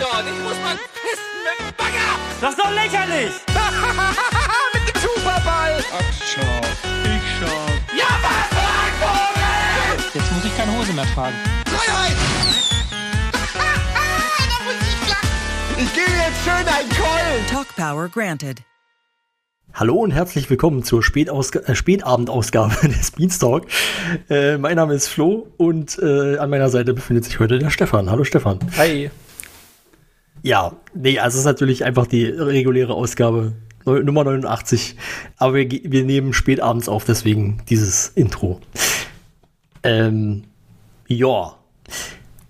dort. Ich muss mal pissen mit dem Bagger. Das ist doch lächerlich! mit dem Superball. Ach, schau. Ich schau. Ja, was Vogel. Jetzt muss ich keine Hose mehr tragen. Freiheit. ich gebe jetzt schön ein Keulen. Talk Power granted. Hallo und herzlich willkommen zur Spätausga äh, Spätabendausgabe des Beanstalk. Äh, mein Name ist Flo und äh, an meiner Seite befindet sich heute der Stefan. Hallo Stefan. Hi. Ja, nee, also es ist natürlich einfach die reguläre Ausgabe Nummer 89, aber wir, wir nehmen spätabends auf, deswegen dieses Intro. Ähm, ja,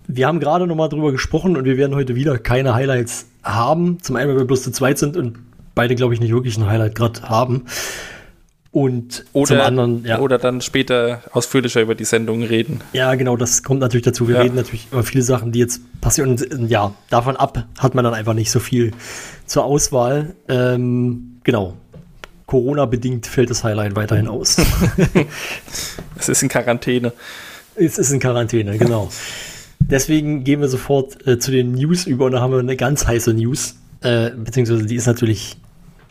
wir haben gerade noch mal drüber gesprochen und wir werden heute wieder keine Highlights haben. Zum einen, weil wir bloß zu zweit sind und beide, glaube ich, nicht wirklich ein Highlight gerade haben. Und Oder, zum anderen, ja, oder dann später ausführlicher über die Sendung reden. ja, genau, das kommt natürlich dazu. Wir Ja. reden natürlich über viele Sachen, die jetzt passieren. Und äh, ja, davon ab hat man dann einfach nicht so viel zur Auswahl. Ähm, genau. Corona-bedingt fällt das Highlight weiterhin aus. Es ist in Quarantäne. es ist in Quarantäne, genau. Deswegen gehen wir sofort äh, zu den News über und da haben wir eine ganz heiße News. Äh, beziehungsweise die ist natürlich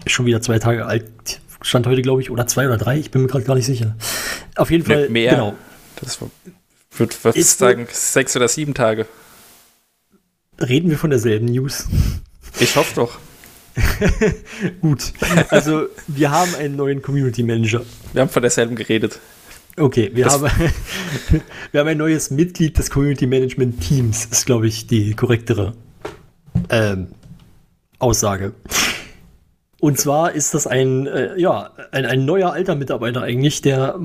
schon wieder zwei Tage alt. Stand heute, glaube ich, oder zwei oder drei. Ich bin mir gerade gar nicht sicher. Auf jeden Fall, mehr. genau. Das wird, würde ich Ist sagen, sechs oder sieben Tage. Reden wir von derselben News. Ich hoffe doch. Gut. Also, wir haben einen neuen Community Manager. Wir haben von derselben geredet. Okay, wir Das- haben, wir haben ein neues Mitglied des Community Management Teams, ist, glaube ich, die korrektere ähm, Aussage. Und zwar ist das ein, äh, ja, ein, ein neuer alter Mitarbeiter eigentlich, der,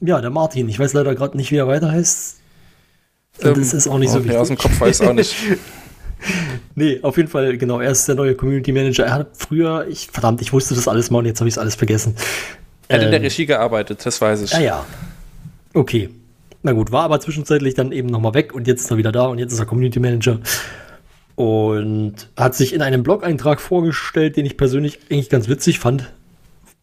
ja, der Martin. Ich weiß leider gerade nicht, wie er weiter heißt. Und das ist auch nicht so oh, wichtig. ja, Aus dem Kopf weiß auch nicht. Nee, auf jeden Fall, genau. Er ist der neue Community Manager. Er hat früher, ich, verdammt, ich wusste das alles mal und jetzt habe ich es alles vergessen. Er hat in der Ähm, Regie gearbeitet, das weiß ich. Ja, ja. Okay. Na gut, war aber zwischenzeitlich dann eben nochmal weg und jetzt ist er wieder da und jetzt ist er Community Manager. Und hat sich in einem Blog-Eintrag vorgestellt, den ich persönlich eigentlich ganz witzig fand.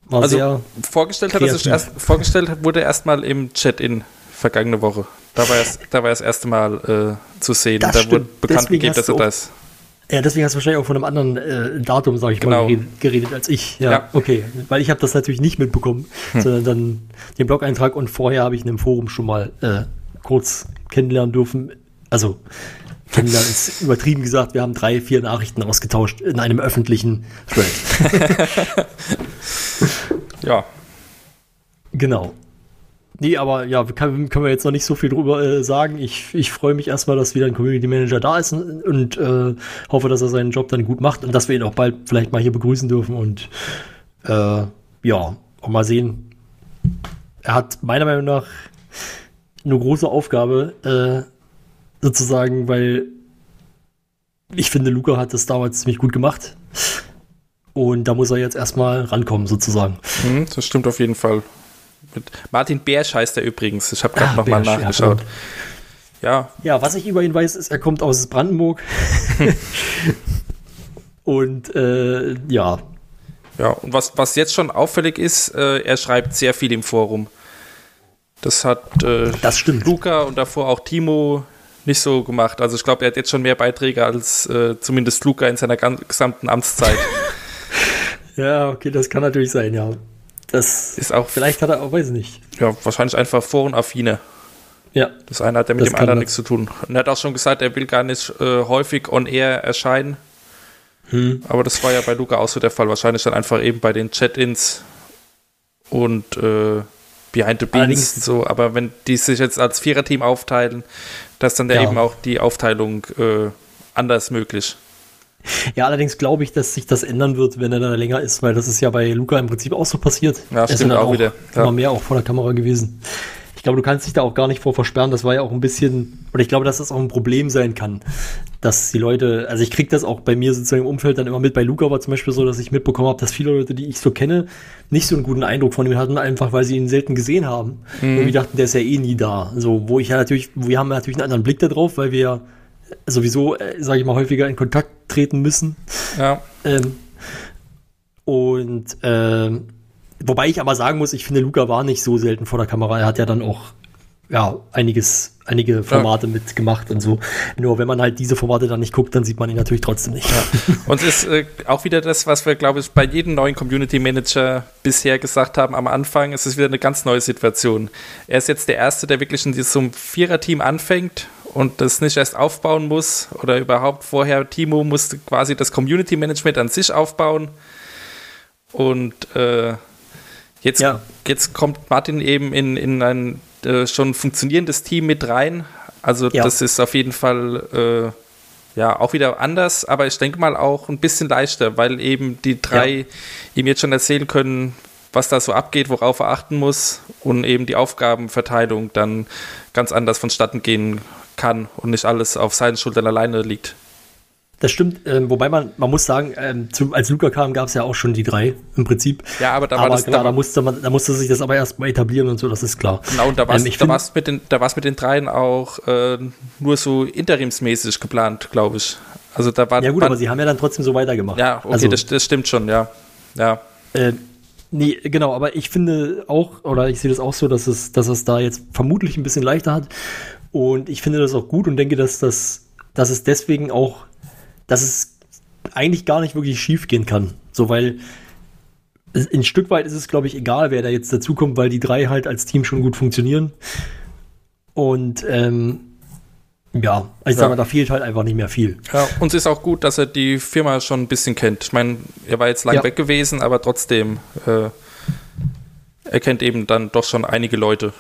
War Also sehr. vorgestellt hat er kreativ. erst, vorgestellt wurde er erstmal im Chat-In vergangene Woche. Da war er das, da war das erste Mal äh, zu sehen. Das da stimmt. wurde bekannt Deswegen gegeben, dass er da ist. Ja, deswegen hast du wahrscheinlich auch von einem anderen äh, Datum, sag ich mal, Genau. geredet, geredet als ich. Ja, Ja. okay. Weil ich habe das natürlich nicht mitbekommen, sondern dann den Blog-Eintrag und vorher habe ich ihn im Forum schon mal äh, kurz kennenlernen dürfen. Also kennenlernen ist übertrieben gesagt, wir haben drei, vier Nachrichten ausgetauscht in einem öffentlichen Thread. Ja, Genau. Nee, aber ja, kann, können wir jetzt noch nicht so viel drüber äh, sagen. Ich, ich freue mich erstmal, dass wieder ein Community Manager da ist und, und äh, hoffe, dass er seinen Job dann gut macht und dass wir ihn auch bald vielleicht mal hier begrüßen dürfen und äh, ja, auch mal sehen. Er hat meiner Meinung nach eine große Aufgabe, äh, sozusagen, weil ich finde, Luca hat das damals ziemlich gut gemacht. Und da muss er jetzt erstmal rankommen, sozusagen. hm, das stimmt auf jeden Fall. Mit Martin Bersch heißt er übrigens. Ich habe gerade Ah, nochmal ja, nachgeschaut. Ja, Ja, was ich über ihn weiß, ist, er kommt aus Brandenburg. Und äh, ja, Ja, und was, was jetzt schon auffällig ist, äh, er schreibt sehr viel im Forum. Das hat äh, Das stimmt. Luca und davor auch Timo nicht so gemacht. Also ich glaube, er hat jetzt schon mehr Beiträge als äh, zumindest Luca in seiner gesamten Amtszeit. ja, okay, das kann natürlich sein, ja. Das Ist auch vielleicht hat er auch, weiß ich nicht. ja, wahrscheinlich einfach forenaffine. Ja, Das eine hat ja mit dem anderen nichts zu tun. Und er hat auch schon gesagt, er will gar nicht äh, häufig on air erscheinen. Hm. Aber das war ja bei Luca auch so der Fall. Wahrscheinlich dann einfach eben bei den Chat-Ins und äh, Behind the Beans und so. Aber wenn die sich jetzt als Viererteam aufteilen, dass dann da Ja. eben auch die Aufteilung äh, anders möglich. ja, allerdings glaube ich, dass sich das ändern wird, wenn er da länger ist, weil das ist ja bei Luca im Prinzip auch so passiert. Ja, Er ist stimmt dann auch wieder, ja. Immer mehr auch vor der Kamera gewesen. Ich glaube, du kannst dich da auch gar nicht vor versperren. Das war ja auch ein bisschen, oder ich glaube, dass das auch ein Problem sein kann, dass die Leute, also ich kriege das auch bei mir sozusagen im Umfeld dann immer mit. Bei Luca war zum Beispiel so, dass ich mitbekommen habe, dass viele Leute, die ich so kenne, nicht so einen guten Eindruck von ihm hatten, einfach weil sie ihn selten gesehen haben. Und die dachten, der ist ja eh nie da. So, wo ich ja natürlich, wir haben natürlich einen anderen Blick darauf, weil wir sowieso, äh, sage ich mal, häufiger in Kontakt treten müssen. Ja, Ähm, und ähm, wobei ich aber sagen muss, ich finde, Luca war nicht so selten vor der Kamera. Er hat ja dann auch ja, einiges, einige Formate mitgemacht und so. Nur wenn man halt diese Formate dann nicht guckt, dann sieht man ihn natürlich trotzdem nicht. Und es ist äh, auch wieder das, was wir, glaube ich, bei jedem neuen Community Manager bisher gesagt haben am Anfang. Es ist wieder eine ganz neue Situation. Er ist jetzt der Erste, der wirklich in diesem Vierer-Team anfängt und das nicht erst aufbauen muss oder überhaupt vorher. Timo musste quasi das Community Management an sich aufbauen. Und äh, jetzt, Ja. jetzt kommt Martin eben in, in ein äh, schon funktionierendes Team mit rein. Also Ja. das ist auf jeden Fall äh, ja auch wieder anders, aber ich denke mal auch ein bisschen leichter, weil eben die drei ihm jetzt schon erzählen können, was da so abgeht, worauf er achten muss und eben die Aufgabenverteilung dann ganz anders vonstatten gehen kann und nicht alles auf seinen Schultern alleine liegt. Das stimmt, ähm, wobei man, man muss sagen, ähm, zu, als Luca kam, gab es ja auch schon die drei im Prinzip. Ja, aber da war aber das klar, da- da musste man, da musste sich das aber erst mal etablieren und so, das ist klar. Genau, und da war es Ähm, da war's mit, den- da war's mit den dreien auch äh, nur so interimsmäßig geplant, glaube ich. Also da war Ja gut, war- aber sie haben ja dann trotzdem so weitergemacht. ja, okay, also, das, das stimmt schon, ja. Ja, Äh, nee, genau, aber ich finde auch, oder ich sehe das auch so, dass es, dass es da jetzt vermutlich ein bisschen leichter hat. Und ich finde das auch gut und denke, dass das, dass es deswegen auch, dass es eigentlich gar nicht wirklich schief gehen kann. So, weil ein Stück weit ist es, glaube ich, egal, wer da jetzt dazukommt, weil die drei halt als Team schon gut funktionieren. Und ähm, ja, also ich Ja. sag mal, da fehlt halt einfach nicht mehr viel. ja. Uns ist auch gut, dass er die Firma schon ein bisschen kennt. Ich meine, er war jetzt lang Ja. weg gewesen, aber trotzdem, äh, er kennt eben dann doch schon einige Leute.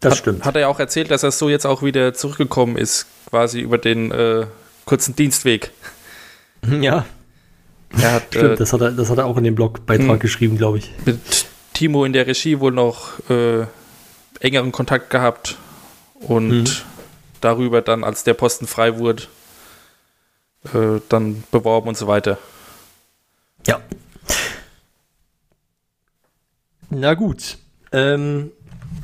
Das hat, stimmt. Hat er ja auch erzählt, dass er so jetzt auch wieder zurückgekommen ist, quasi über den äh, kurzen Dienstweg. ja, Er hat stimmt. äh, das, hat er, das hat er auch in dem Blogbeitrag Hm. geschrieben, glaube ich. mit Timo in der Regie wohl noch äh, engeren Kontakt gehabt und Mhm. darüber dann, als der Posten frei wurde, äh, dann beworben und so weiter. Ja. Na gut. Ähm,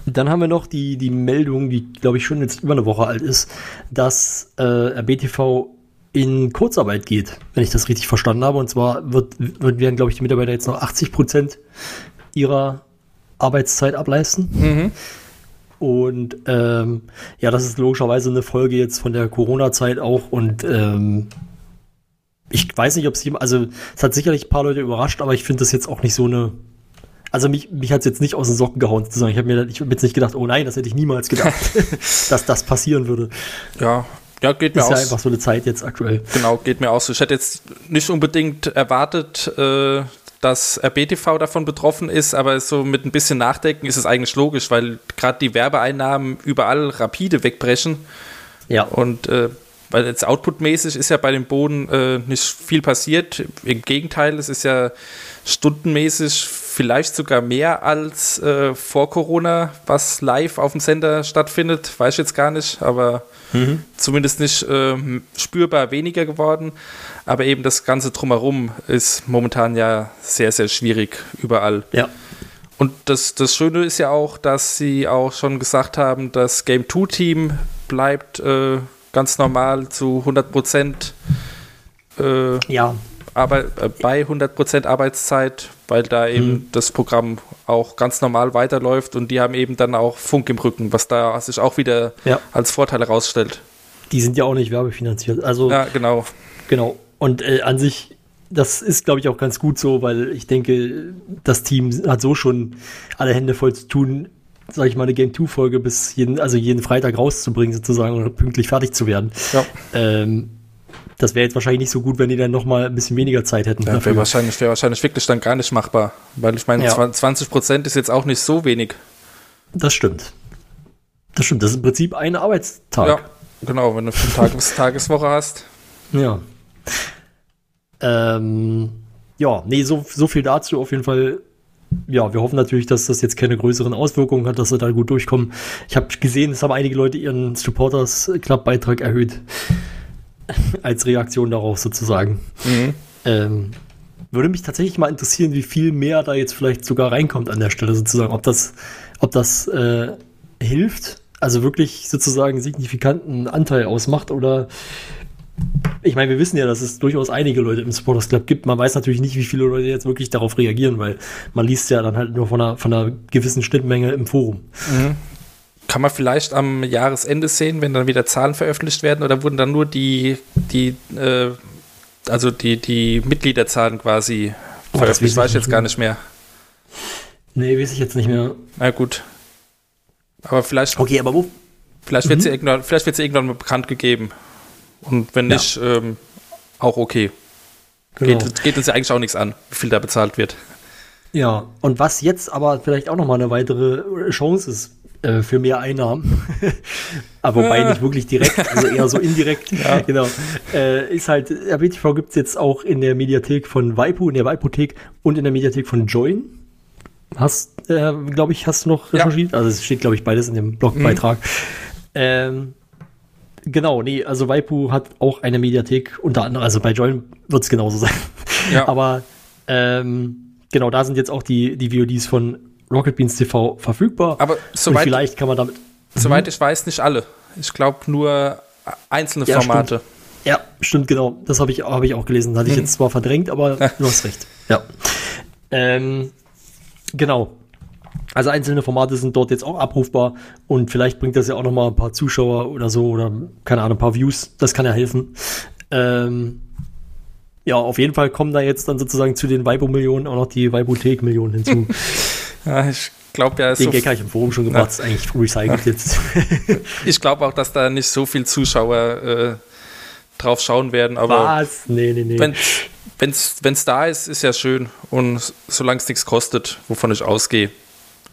dann haben wir noch die, die Meldung, die glaube ich schon jetzt über eine Woche alt ist, dass äh, RBTV in Kurzarbeit geht, wenn ich das richtig verstanden habe. Und zwar wird, wird werden, glaube ich, die Mitarbeiter jetzt noch 80 Prozent ihrer Arbeitszeit ableisten. Mhm. Und ähm, ja, das ist logischerweise eine Folge jetzt von der Corona-Zeit auch. Und ähm, ich weiß nicht, ob es jemand, also es hat sicherlich ein paar Leute überrascht, aber ich finde das jetzt auch nicht so eine. Also mich, mich hat es jetzt nicht aus den Socken gehauen, sozusagen. Ich habe mir ich hab jetzt nicht gedacht, oh nein, das hätte ich niemals gedacht, dass das passieren würde. Ja, ja, geht mir Ist ja aus. einfach so eine Zeit jetzt aktuell. Genau, geht mir aus. Ich hätte jetzt nicht unbedingt erwartet, äh, dass RBTV davon betroffen ist, aber so mit ein bisschen Nachdenken ist es eigentlich logisch, weil gerade die Werbeeinnahmen überall rapide wegbrechen. Ja. Und äh, weil jetzt outputmäßig ist ja bei dem Boden äh, nicht viel passiert. Im Gegenteil, es ist ja stundenmäßig vielleicht sogar mehr als äh, vor Corona, was live auf dem Sender stattfindet. Weiß ich jetzt gar nicht, aber zumindest nicht ähm, spürbar weniger geworden. Aber eben das Ganze drumherum ist momentan ja sehr, sehr schwierig überall. Ja. Und das, das Schöne ist ja auch, dass sie auch schon gesagt haben, das Game 2 Team bleibt äh, ganz normal zu 100 Prozent äh, Ja. Arbeit, äh, bei 100 Prozent Arbeitszeit, weil da eben Mhm. das Programm auch ganz normal weiterläuft und die haben eben dann auch Funk im Rücken, was da sich auch wieder Ja. als Vorteil herausstellt. Die sind ja auch nicht werbefinanziert. Also Ja, genau. Genau. Und äh, an sich, das ist, glaube ich, auch ganz gut so, weil ich denke, das Team hat so schon alle Hände voll zu tun, sage ich mal, eine Game 2-Folge bis jeden, also jeden Freitag rauszubringen, sozusagen, oder pünktlich fertig zu werden. Ja. Ähm, das wäre jetzt wahrscheinlich nicht so gut, wenn die dann noch mal ein bisschen weniger Zeit hätten. Ja, wäre wahrscheinlich, wär wahrscheinlich wirklich dann gar nicht machbar. Weil ich meine, Ja. 20 Prozent ist jetzt auch nicht so wenig. Das stimmt. Das stimmt. Das ist im Prinzip ein Arbeitstag. Ja, genau. Wenn du eine Tages Tageswoche hast. Ja. Ähm, ja, nee, so, so viel dazu. Auf jeden Fall, ja, wir hoffen natürlich, dass das jetzt keine größeren Auswirkungen hat, dass wir da gut durchkommen. Ich habe gesehen, es haben einige Leute ihren Supporters Club Beitrag erhöht. Als Reaktion darauf sozusagen. Mhm. Ähm, würde mich tatsächlich mal interessieren, wie viel mehr da jetzt vielleicht sogar reinkommt an der Stelle sozusagen. Ob das, ob das äh, hilft, also wirklich sozusagen signifikanten Anteil ausmacht oder ich meine, wir wissen ja, dass es durchaus einige Leute im Supporters Club gibt. Man weiß natürlich nicht, wie viele Leute jetzt wirklich darauf reagieren, weil man liest ja dann halt nur von einer, von einer gewissen Schnittmenge im Forum. Kann man vielleicht am Jahresende sehen, wenn dann wieder Zahlen veröffentlicht werden oder wurden dann nur die, die äh, also die, die Mitgliederzahlen quasi Oh, veröffentlicht? weiß Weiß ich jetzt gar nicht mehr. Nee, weiß ich jetzt nicht mehr. Na gut. Aber vielleicht, Okay, aber wo? vielleicht wird sie irgendwann, vielleicht wird sie irgendwann mal bekannt gegeben. Und wenn Ja. nicht, ähm, auch okay. Genau. Geht, geht uns ja eigentlich auch nichts an, wie viel da bezahlt wird. Ja, und was jetzt aber vielleicht auch nochmal eine weitere Chance ist äh, für mehr Einnahmen, aber wobei nicht wirklich direkt, also eher so indirekt, genau, äh, ist halt, RBTV gibt es jetzt auch in der Mediathek von Waipu, in der Waipu-Thek und in der Mediathek von Join. Hast, äh, glaube ich, hast du noch Ja. recherchiert? Also es steht, glaube ich, beides in dem Blogbeitrag. Ähm, genau, nee, also Waipu hat auch eine Mediathek, unter anderem, also bei Join wird es genauso sein. Ja. Aber ähm, genau, da sind jetzt auch die, die VODs von Rocket Beans TV verfügbar. Aber soweit, vielleicht kann man damit. soweit ich weiß, nicht alle. Ich glaube nur einzelne Ja, Formate. Ja, stimmt, genau. Das habe ich, hab ich auch gelesen. Hatte ich jetzt zwar verdrängt, aber du hast recht. Ja. Ähm, genau. Also einzelne Formate sind dort jetzt auch abrufbar und vielleicht bringt das ja auch noch mal ein paar Zuschauer oder so oder keine Ahnung, ein paar Views. Das kann ja helfen. Ähm, ja, auf jeden Fall kommen da jetzt dann sozusagen zu den Weibo-Millionen auch noch die Weibothek-Millionen hinzu. Ja, ich glaube ja, Den so, Gag habe ich im Forum schon gemacht, ist eigentlich recycelt jetzt. ich glaube auch, dass da nicht so viel Zuschauer äh, drauf schauen werden, aber Was? Nee, nee, nee. wenn es da ist, ist ja schön. Und solange es nichts kostet, wovon ich ausgehe,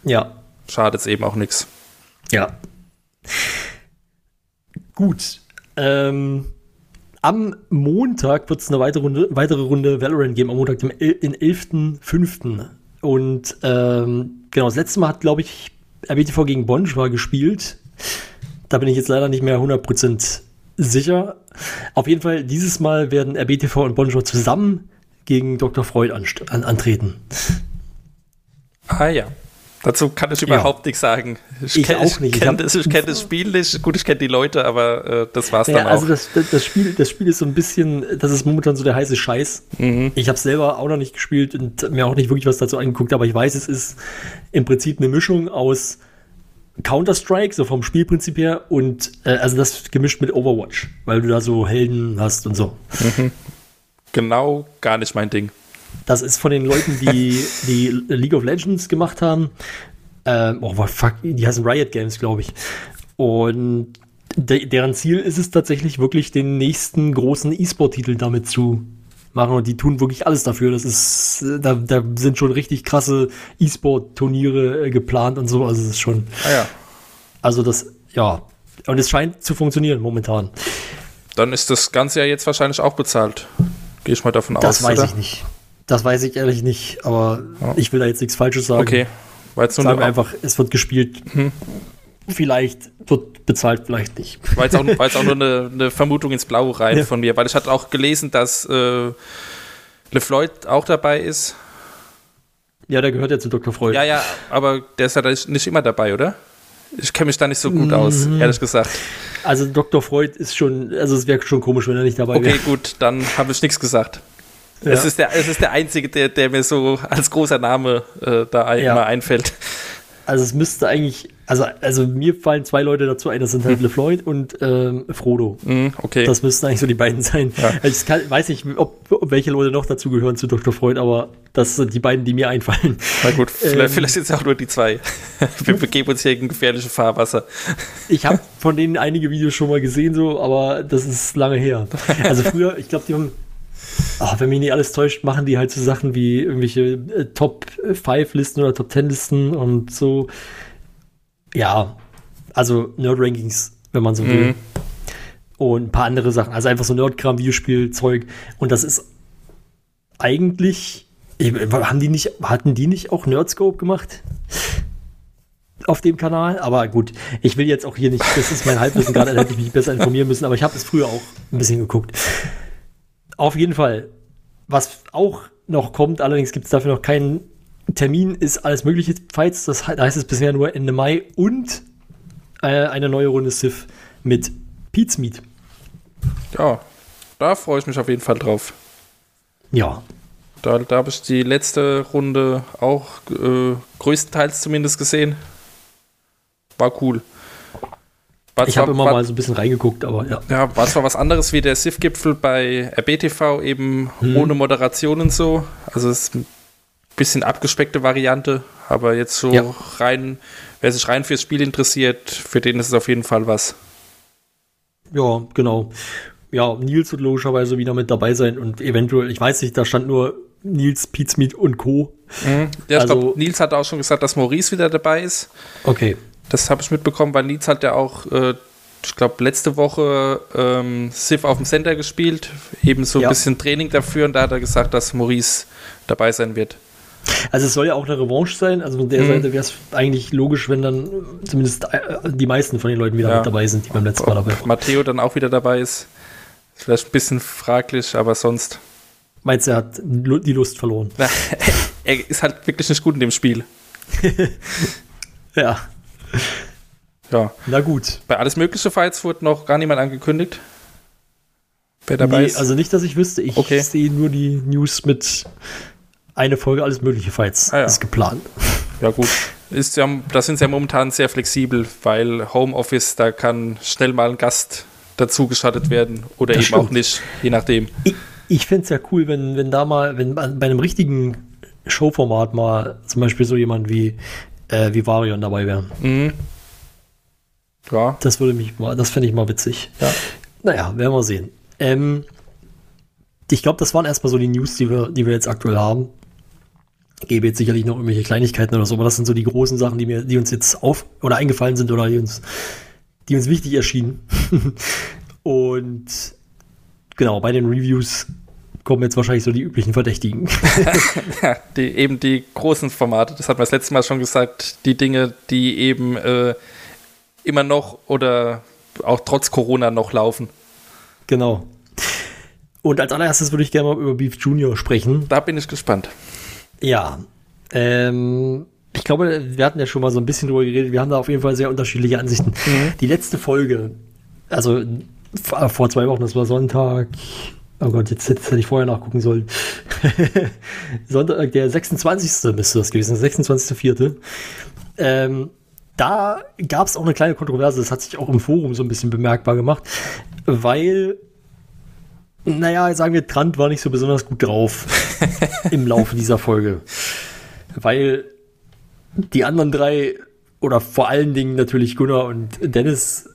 ja, schadet es eben auch nichts. Ja. Gut. Ähm, am Montag wird es eine weitere Runde, weitere Runde Valorant geben, am Montag, dem den 11.05. Und ähm, genau, das letzte Mal hat, glaube ich, RBTV gegen Bonjour gespielt. Da bin ich jetzt leider nicht mehr 100% sicher. Auf jeden Fall, dieses Mal werden RBTV und Bonjour zusammen gegen Dr. Freud an antreten. Ah ja. Dazu kann ich überhaupt nichts sagen. Ich kenn- auch nicht. Ich kenn hab- das, ich kenne das Spiel nicht. Gut, ich kenne die Leute, aber äh, das war's Ja, dann also auch. das, das, Spiel, das Spiel ist so ein bisschen, das ist momentan so der heiße Scheiß. Mhm. Ich habe selber auch noch nicht gespielt und mir auch nicht wirklich was dazu angeguckt, aber ich weiß, es ist im Prinzip eine Mischung aus Counter-Strike, so vom Spielprinzip her, und äh, also das gemischt mit Overwatch, weil du da so Helden hast und so. Genau gar nicht mein Ding. Das ist von den Leuten, die, die League of Legends gemacht haben. Ähm, oh, fuck, die heißen Riot Games, glaube ich. Und de deren Ziel ist es tatsächlich wirklich, den nächsten großen E-Sport-Titel damit zu machen. Und die tun wirklich alles dafür. Das ist, da, da sind schon richtig krasse E-Sport-Turniere äh, geplant und so. Also es ist schon, Ah ja. also das, ja. Und es scheint zu funktionieren momentan. Dann ist das Ganze ja jetzt wahrscheinlich auch bezahlt. Gehe ich mal davon Das aus. weiß oder? ich nicht. Das weiß ich ehrlich nicht, aber ich will da jetzt nichts Falsches sagen. Okay. Jetzt, nur Sagen wir eine, einfach, es wird gespielt. Vielleicht wird bezahlt, vielleicht nicht. war jetzt auch, war jetzt auch nur eine, eine Vermutung ins Blaue rein Ja. von mir, weil ich hatte auch gelesen, dass äh, LeFloid auch dabei ist. Ja, der gehört ja zu Dr. Freud. Ja, ja, aber der ist ja nicht immer dabei, oder? Ich kenne mich da nicht so gut aus, Mhm. ehrlich gesagt. Also Dr. Freud ist schon, also es wäre schon komisch, wenn er nicht dabei Okay, wäre. gut, dann habe ich nichts gesagt. Ja. Es, ist der, es ist der einzige, der, der mir so als großer Name äh, da Ja. immer einfällt. Also es müsste eigentlich, also, also mir fallen zwei Leute dazu ein, das sind halt LeFloid und ähm, Frodo. Hm, okay. Das müssten eigentlich so die beiden sein. Ja. Also ich kann, weiß nicht, ob, ob welche Leute noch dazu gehören zu Dr. Freud, aber das sind die beiden, die mir einfallen. Na gut, Ähm. vielleicht, vielleicht sind es auch nur die zwei. Wir begeben uns hier in gefährliche Fahrwasser. Ich habe von denen einige Videos schon mal gesehen, so, aber das ist lange her. Also früher, ich glaube, die haben, ach, wenn mich nicht alles täuscht, machen die halt so Sachen wie irgendwelche äh, Top 5 Listen oder Top 10 Listen und so. Ja, also Nerd-Rankings, wenn man so will. Mhm. Und ein paar andere Sachen. Also einfach so Nerdkram, Videospielzeug. Und das ist eigentlich. Ich, haben die nicht, hatten die nicht auch Nerdscope gemacht? auf dem Kanal. Aber gut, ich will jetzt auch hier nicht, das ist mein Halbwissen gerade, da hätte ich mich besser informieren müssen, aber ich habe es früher auch ein bisschen geguckt. Auf jeden Fall, was auch noch kommt, allerdings gibt es dafür noch keinen Termin, ist alles mögliche Fights. Das he- heißt es bisher nur Ende Mai und äh, eine neue Runde Sif mit Pete's Meat. Ja, da freue ich mich auf jeden Fall drauf. Ja, Da, da habe ich die letzte Runde auch äh, größtenteils zumindest gesehen. War cool. War Ich habe immer mal so ein bisschen reingeguckt, aber ja. Ja, war zwar was anderes wie der SIF-Gipfel bei RBTV, eben Hm. ohne Moderation und so. Also es ist ein bisschen abgespeckte Variante, aber jetzt so Ja. rein, wer sich rein fürs Spiel interessiert, für den ist es auf jeden Fall was. Ja, genau. Ja, Nils wird logischerweise wieder mit dabei sein und eventuell, ich weiß nicht, da stand nur Nils, Pizmeet und Co. Ja, ich Also- glaub, Nils hat auch schon gesagt, dass Maurice wieder dabei ist. Okay. Das habe ich mitbekommen, weil Nils hat ja auch, äh, ich glaube, letzte Woche ähm, Sif auf dem Center gespielt. Eben so ein Ja. bisschen Training dafür und da hat er gesagt, dass Maurice dabei sein wird. Also es soll ja auch eine Revanche sein. Also von der Mhm. Seite wäre es eigentlich logisch, wenn dann äh, zumindest äh, die meisten von den Leuten wieder Ja. mit dabei sind, die beim letzten Mal dabei waren. Matteo dann auch wieder dabei ist, ist vielleicht ein bisschen fraglich, aber sonst. Meinst du, er hat die Lust verloren? Na, er ist halt wirklich nicht gut in dem Spiel. Ja, Ja. na gut. Bei alles mögliche Fights wurde noch gar niemand angekündigt. Wer dabei Nee, ist. also nicht, dass ich wüsste. Ich Okay. sehe nur die News mit eine Folge alles mögliche Fights. Ah, ja. Ist geplant. Ja, gut. Ist ja, da sind sie ja momentan sehr flexibel, weil Homeoffice, da kann schnell mal ein Gast dazugeschaltet werden oder Das eben auch stimmt. nicht, je nachdem. Ich, ich fände es ja cool, wenn, wenn da mal, wenn bei einem richtigen Showformat mal zum Beispiel so jemand wie, äh, wie Varion dabei wäre. Mhm. Ja, Das würde mich mal, das fände ich mal witzig. Ja. Naja, werden wir sehen. Ähm, ich glaube, das waren erstmal so die News, die wir, die wir jetzt aktuell haben. Gäbe jetzt sicherlich noch irgendwelche Kleinigkeiten oder so, aber das sind so die großen Sachen, die mir, die uns jetzt auf oder eingefallen sind oder die uns, die uns wichtig erschienen. Und genau, bei den Reviews kommen jetzt wahrscheinlich so die üblichen Verdächtigen. die, eben die großen Formate, das hat man das letzte Mal schon gesagt, die Dinge, die eben äh, immer noch oder auch trotz Corona noch laufen. genau. Und als allererstes würde ich gerne mal über Beef Junior sprechen. Da bin ich gespannt. Ja. Ähm, ich glaube, wir hatten ja schon mal so ein bisschen drüber geredet. Wir haben da auf jeden Fall sehr unterschiedliche Ansichten. Die letzte Folge, also v- vor zwei Wochen, das war Sonntag. Oh Gott, jetzt, jetzt hätte ich vorher nachgucken sollen. Sonntag, der 26. müsste das gewesen sein, 26.04. Ähm, da gab es auch eine kleine Kontroverse, das hat sich auch im Forum so ein bisschen bemerkbar gemacht, weil, naja, sagen wir, Trant war nicht so besonders gut drauf im Laufe dieser Folge. Weil die anderen drei, oder vor allen Dingen natürlich Gunnar und Dennis,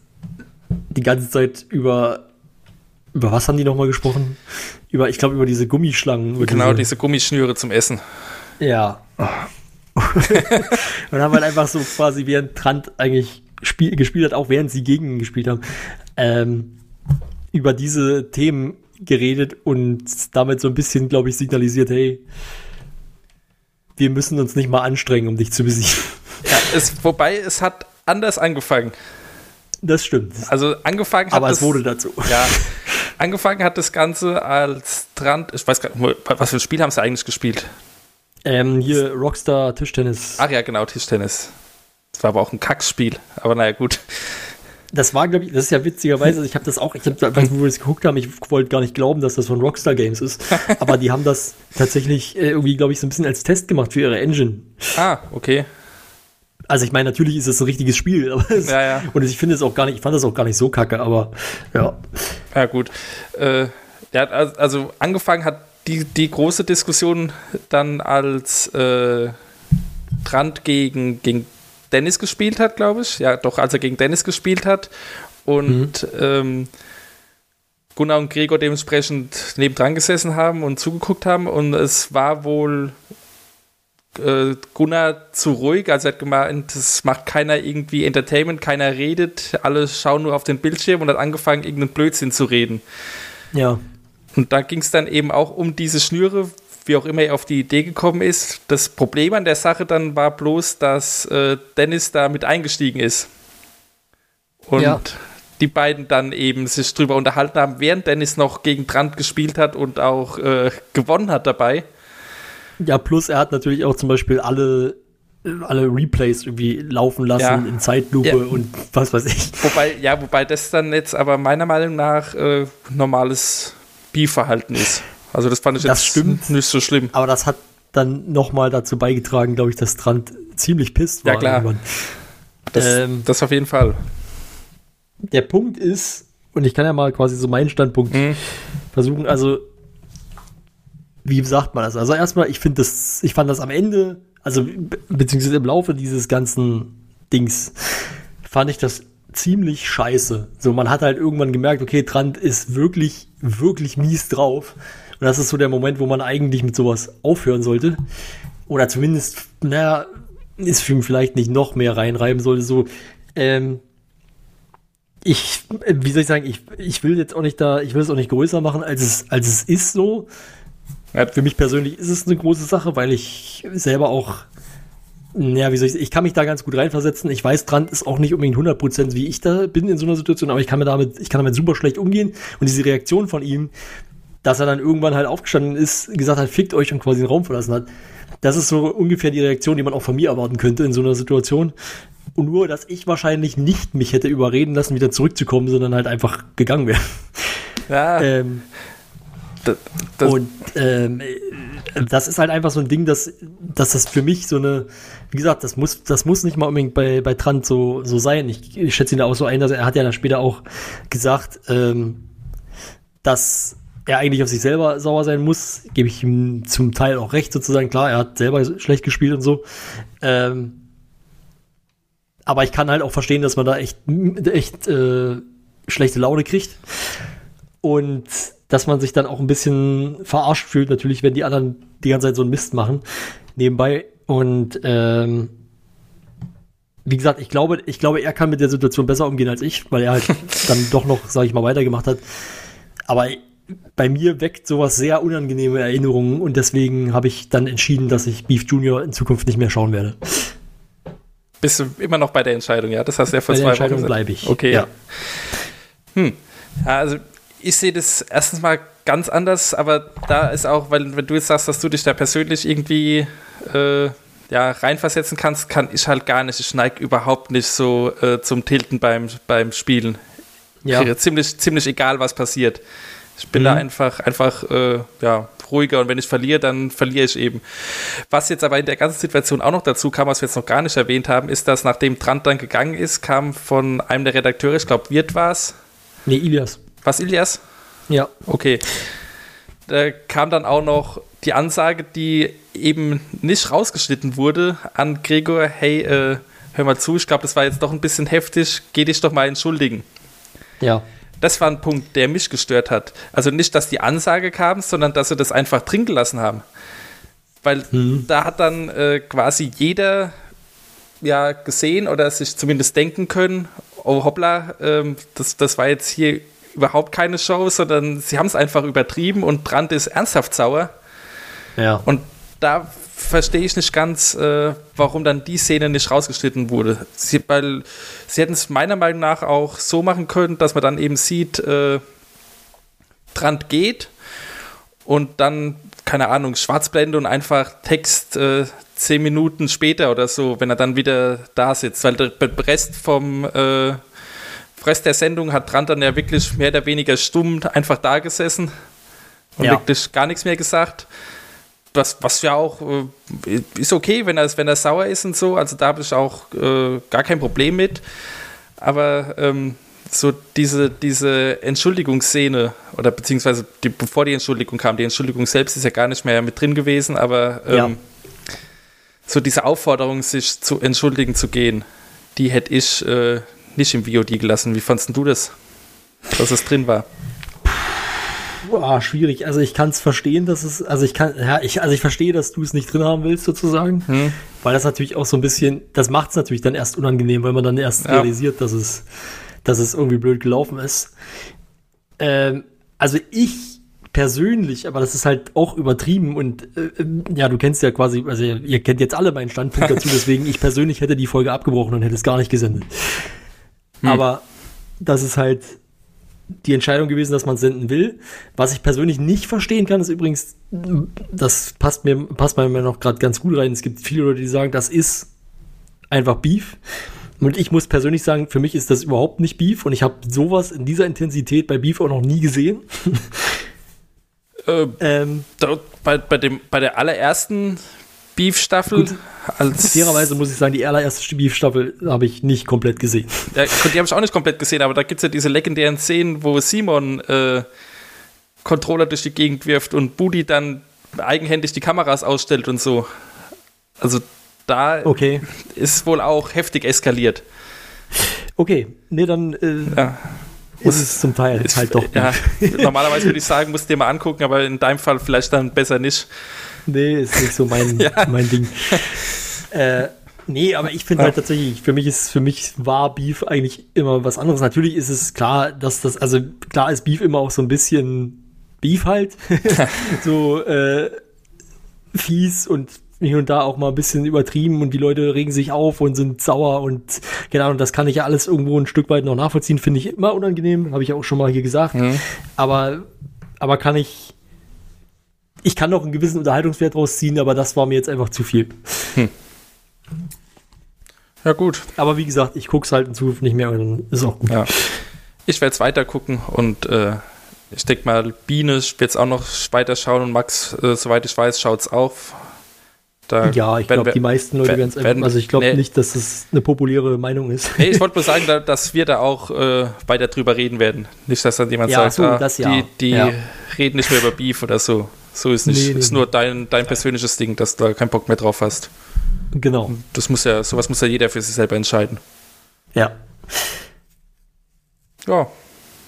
die ganze Zeit über, über was haben die nochmal gesprochen? Über, ich glaube, über diese Gummischlangen. Über Genau, diese Gummischnüre zum Essen. ja. und haben halt einfach so quasi, während Trant eigentlich spiel, gespielt hat, auch während sie gegen ihn gespielt haben, ähm, über diese Themen geredet und damit so ein bisschen, glaube ich, signalisiert, hey, wir müssen uns nicht mal anstrengen, um dich zu besiegen. Ja, es, wobei es hat anders angefangen. Das stimmt. Also angefangen hat Aber es wurde dazu. Ja, angefangen hat das Ganze als Trant, ich weiß gar nicht, was für ein Spiel haben sie eigentlich gespielt? Ähm, hier Rockstar Tischtennis. Ach ja, genau, Tischtennis. Das war aber auch ein Kackspiel, aber naja, gut. Das war, glaube ich, das ist ja witzigerweise, ich habe das auch, ich habe, wo wir es geguckt haben, ich wollte gar nicht glauben, dass das von Rockstar Games ist. Aber die haben das tatsächlich äh, irgendwie, glaube ich, so ein bisschen als Test gemacht für ihre Engine. Ah, okay. Also ich meine, natürlich ist es ein richtiges Spiel, aber es, Ja, ja. und ich finde es auch gar nicht, ich fand das auch gar nicht so kacke, aber ja. Ja, gut. Äh, ja, also- angefangen hat die, die große Diskussion dann als äh, Trant gegen, gegen Dennis gespielt hat, glaube ich. Ja, doch, als er gegen Dennis gespielt hat. Und ähm, Gunnar und Gregor dementsprechend nebendran gesessen haben und zugeguckt haben. Und es war wohl äh, Gunnar zu ruhig. Also er hat gemeint, es macht keiner irgendwie Entertainment, keiner redet, alle schauen nur auf den Bildschirm und hat angefangen, irgendeinen Blödsinn zu reden. Ja. Und da ging es dann eben auch um diese Schnüre, wie auch immer er auf die Idee gekommen ist. Das Problem an der Sache dann war bloß, dass äh, Dennis da mit eingestiegen ist. Und Ja. die beiden dann eben sich drüber unterhalten haben, während Dennis noch gegen Trant gespielt hat und auch äh, gewonnen hat dabei. Ja, plus er hat natürlich auch zum Beispiel alle, alle Replays irgendwie laufen lassen Ja. in Zeitlupe Ja. und was weiß ich. Wobei, ja, wobei das dann jetzt aber meiner Meinung nach äh, normales Beef-Verhalten ist. Also das fand ich Das jetzt stimmt. nicht so schlimm. Aber das hat dann nochmal dazu beigetragen, glaube ich, dass Trant ziemlich pisst war. Ja, klar. irgendwann. Das, Ähm. das auf jeden Fall. der Punkt ist, und ich kann ja mal quasi so meinen Standpunkt Mhm. versuchen, also wie sagt man das? Also erstmal, ich finde das, ich fand das am Ende, also be- beziehungsweise im Laufe dieses ganzen Dings, fand ich das ziemlich scheiße. So, man hat halt irgendwann gemerkt, okay, Trant ist wirklich, wirklich mies drauf. Und das ist so der Moment, wo man eigentlich mit sowas aufhören sollte. Oder zumindest, naja, ist vielleicht nicht noch mehr reinreiben sollte. So, ähm, ich, wie soll ich sagen, ich, ich will jetzt auch nicht da, ich will es auch nicht größer machen, als es, als es ist so. Für mich persönlich ist es eine große Sache, weil ich selber auch, ja, wie soll ich ich kann mich da ganz gut reinversetzen. Ich weiß, Trant ist auch nicht unbedingt 100% wie ich da bin in so einer Situation, aber ich kann mir damit, ich kann damit super schlecht umgehen. Und diese Reaktion von ihm, dass er dann irgendwann halt aufgestanden ist, gesagt hat, fickt euch und quasi den Raum verlassen hat. Das ist so ungefähr die Reaktion, die man auch von mir erwarten könnte in so einer Situation. Und nur, dass ich wahrscheinlich nicht mich hätte überreden lassen, wieder zurückzukommen, sondern halt einfach gegangen wäre. Ja, Ähm, das, das, und ähm, äh, das ist halt einfach so ein Ding, dass, dass das für mich so eine, wie gesagt, das muss, das muss nicht mal unbedingt bei, bei Trant so, so sein. Ich, ich schätze ihn da auch so ein, dass er, er hat ja dann später auch gesagt, ähm, dass er eigentlich auf sich selber sauer sein muss, gebe ich ihm zum Teil auch recht sozusagen. Klar, er hat selber schlecht gespielt und so. Ähm, aber ich kann halt auch verstehen, dass man da echt, echt äh, schlechte Laune kriegt. Und dass man sich dann auch ein bisschen verarscht fühlt, natürlich, wenn die anderen die ganze Zeit so einen Mist machen, nebenbei. Und ähm, wie gesagt, ich glaube, ich glaube, er kann mit der Situation besser umgehen als ich, weil er halt dann doch noch, sage ich mal, weitergemacht hat. Aber bei mir weckt sowas sehr unangenehme Erinnerungen und deswegen habe ich dann entschieden, dass ich Beef Junior in Zukunft nicht mehr schauen werde. bist du immer noch bei der Entscheidung, ja? Das hast du ja vor Bei der zwei Entscheidung Wochen bleibe ich. Okay. Ja. Ja, also ich sehe das erstens mal ganz anders, aber da ist auch, weil wenn du jetzt sagst, dass du dich da persönlich irgendwie äh, ja, reinversetzen kannst, kann ich halt gar nicht. Ich neige überhaupt nicht so äh, zum Tilten beim, beim Spielen. Ja. Ziemlich, ziemlich egal, was passiert. Ich bin da Mhm. einfach, einfach äh, ja, ruhiger und wenn ich verliere, dann verliere ich eben. Was jetzt aber in der ganzen Situation auch noch dazu kam, was wir jetzt noch gar nicht erwähnt haben, ist, dass nachdem Trant dann gegangen ist, kam von einem der Redakteure, ich glaube, Wirt war es, Nee, Ilias. Was Ilias? Ja. Okay. Da kam dann auch noch die Ansage, die eben nicht rausgeschnitten wurde an Gregor, hey, äh, hör mal zu, ich glaube, das war jetzt doch ein bisschen heftig, geh dich doch mal entschuldigen. Ja. Das war ein Punkt, der mich gestört hat. Also nicht, dass die Ansage kam, sondern dass sie das einfach drin gelassen haben. Weil da hat dann äh, quasi jeder ja gesehen oder sich zumindest denken können, oh hoppla, ähm, das, das war jetzt hier überhaupt keine Show, sondern sie haben es einfach übertrieben und Brandt ist ernsthaft sauer. Ja. Und da verstehe ich nicht ganz, äh, warum dann die Szene nicht rausgeschnitten wurde. Sie, weil sie hätten es meiner Meinung nach auch so machen können, dass man dann eben sieht, äh, Trant geht und dann, keine Ahnung, Schwarzblende und einfach Text äh, zehn Minuten später oder so, wenn er dann wieder da sitzt. Weil der Rest vom äh, Rest der Sendung hat Trant dann ja wirklich mehr oder weniger stumm einfach da gesessen und Ja. wirklich gar nichts mehr gesagt. Was, was ja auch äh, ist okay, wenn er, wenn er sauer ist und so. Also da habe ich auch äh, gar kein Problem mit. Aber ähm, so diese, diese Entschuldigungsszene oder beziehungsweise die, bevor die Entschuldigung kam, die Entschuldigung selbst ist ja gar nicht mehr mit drin gewesen, aber ähm, Ja. so diese Aufforderung, sich zu entschuldigen zu gehen, die hätte ich äh, nicht im VOD gelassen. Wie fandst du das, dass es drin war? Boah, schwierig. Also ich kann es verstehen, dass es, also ich kann, ja, ich, also ich verstehe, dass du es nicht drin haben willst, sozusagen. Hm. Weil das natürlich auch so ein bisschen, das macht es natürlich dann erst unangenehm, weil man dann erst Ja. realisiert, dass es, dass es irgendwie blöd gelaufen ist. Ähm, also ich persönlich, aber das ist halt auch übertrieben und äh, äh, ja, du kennst ja quasi, also ihr, ihr kennt jetzt alle meinen Standpunkt dazu, deswegen ich persönlich hätte die Folge abgebrochen und hätte es gar nicht gesendet. Aber das ist halt die Entscheidung gewesen, dass man es senden will. Was ich persönlich nicht verstehen kann, ist übrigens, das passt mir, passt mir noch gerade ganz gut rein. Es gibt viele Leute, die sagen, das ist einfach Beef. Und ich muss persönlich sagen, für mich ist das überhaupt nicht Beef und ich habe sowas in dieser Intensität bei Beef auch noch nie gesehen. Äh, Ähm, bei, bei, dem, bei der allerersten Beef-Staffel. Als Fairerweise muss ich sagen, die allererste Beef-Staffel habe ich nicht komplett gesehen. Ja, die habe ich auch nicht komplett gesehen, aber da gibt es ja diese legendären Szenen, wo Simon äh, Controller durch die Gegend wirft und Budi dann eigenhändig die Kameras ausstellt und so. Also da Okay. ist wohl auch heftig eskaliert. Okay, nee, dann äh, Ja. ist es zum Teil Ist, halt doch. ja, normalerweise würde ich sagen, musst du dir mal angucken, aber in deinem Fall vielleicht dann besser nicht. Nee, ist nicht so mein, Ja. mein Ding. Äh, nee, aber ich finde Ja. halt tatsächlich, für mich ist, für mich war Beef eigentlich immer was anderes. Natürlich ist es klar, dass das, also klar ist Beef immer auch so ein bisschen Beef halt. so äh, fies und hier und da auch mal ein bisschen übertrieben und die Leute regen sich auf und sind sauer und genau, und das kann ich ja alles irgendwo ein Stück weit noch nachvollziehen, finde ich immer unangenehm, habe ich auch schon mal hier gesagt. Mhm. Aber, aber kann ich, ich kann noch einen gewissen Unterhaltungswert rausziehen, aber das war mir jetzt einfach zu viel. Ja, gut. Aber wie gesagt, ich gucke es halt in Zukunft nicht mehr und dann ist auch gut. Ja. Ich werde es weiter gucken und äh, ich denke mal, Biene wird es auch noch weiter schauen und Max, äh, soweit ich weiß, schaut es auf. Da Ja, ich glaube, die meisten Leute werden- es einfach, also ich glaube nee. nicht, dass das eine populäre Meinung ist. Nee, ich wollte nur sagen, da, dass wir da auch äh, weiter drüber reden werden. Nicht, dass dann jemand Ja, sagt, so, ah, das ja. die, die Ja. reden nicht mehr über Beef oder so. So ist nicht. Nee, nee, ist nur dein, dein persönliches Ding, dass du da keinen Bock mehr drauf hast. Genau, Das muss ja, sowas muss ja jeder für sich selber entscheiden. ja. Ja,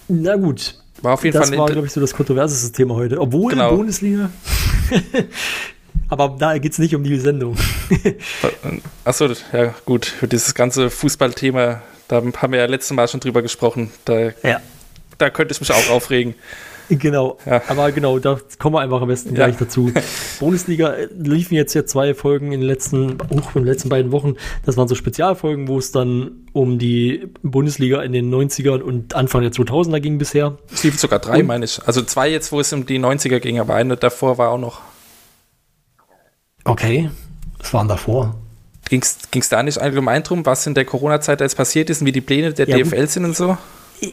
Na gut, war auf jeden das Fall war, ein glaube ich, so das kontroverseste Thema heute. Obwohl Genau. Bundesliga. Aber da geht es nicht um die Sendung. Achso, ja gut, für dieses ganze Fußballthema, da haben wir ja letztes Mal schon drüber gesprochen. Da, Ja. da könnte ich mich auch aufregen. Genau, Ja. aber genau, da kommen wir einfach am besten Ja. gleich dazu. Bundesliga äh, liefen jetzt ja zwei Folgen in den letzten, uh, in den letzten beiden Wochen. Das waren so Spezialfolgen, wo es dann um die Bundesliga in den 90ern und Anfang der 2000er ging bisher. Es liefen sogar drei, Und- meine ich. Also zwei jetzt, wo es um die 90er ging, aber eine davor war auch noch. Okay, was waren davor? Ging es da nicht allgemein drum, was in der Corona-Zeit jetzt passiert ist und wie die Pläne der Ja, gut. DFL sind und so?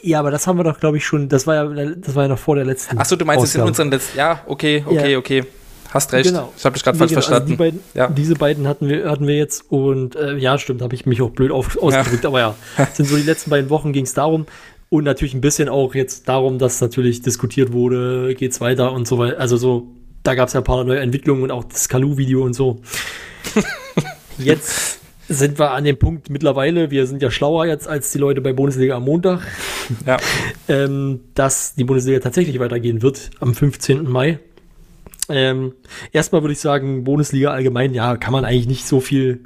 Ja, aber das haben wir doch, glaube ich, schon, das war ja, das war ja noch vor der letzten. Achso, du meinst es in unseren letzten. Ja, okay, okay, Ja. okay. Hast recht. Genau. Ich habe dich gerade falsch genau, also verstanden. die beiden, ja. Diese beiden hatten wir, hatten wir jetzt und äh, ja, stimmt, habe ich mich auch blöd auf, ausgedrückt, aber ja, sind so die letzten beiden Wochen ging es darum und natürlich ein bisschen auch jetzt darum, dass natürlich diskutiert wurde, geht's weiter und so weiter. Also so, da gab es ja ein paar neue Entwicklungen und auch das Kalu-Video und so. jetzt sind wir an dem Punkt mittlerweile, wir sind ja schlauer jetzt als die Leute bei Bundesliga am Montag, ja. ähm, dass die Bundesliga tatsächlich weitergehen wird am 15. Mai. Ähm, erstmal würde ich sagen, Bundesliga allgemein, ja, kann man eigentlich nicht so viel.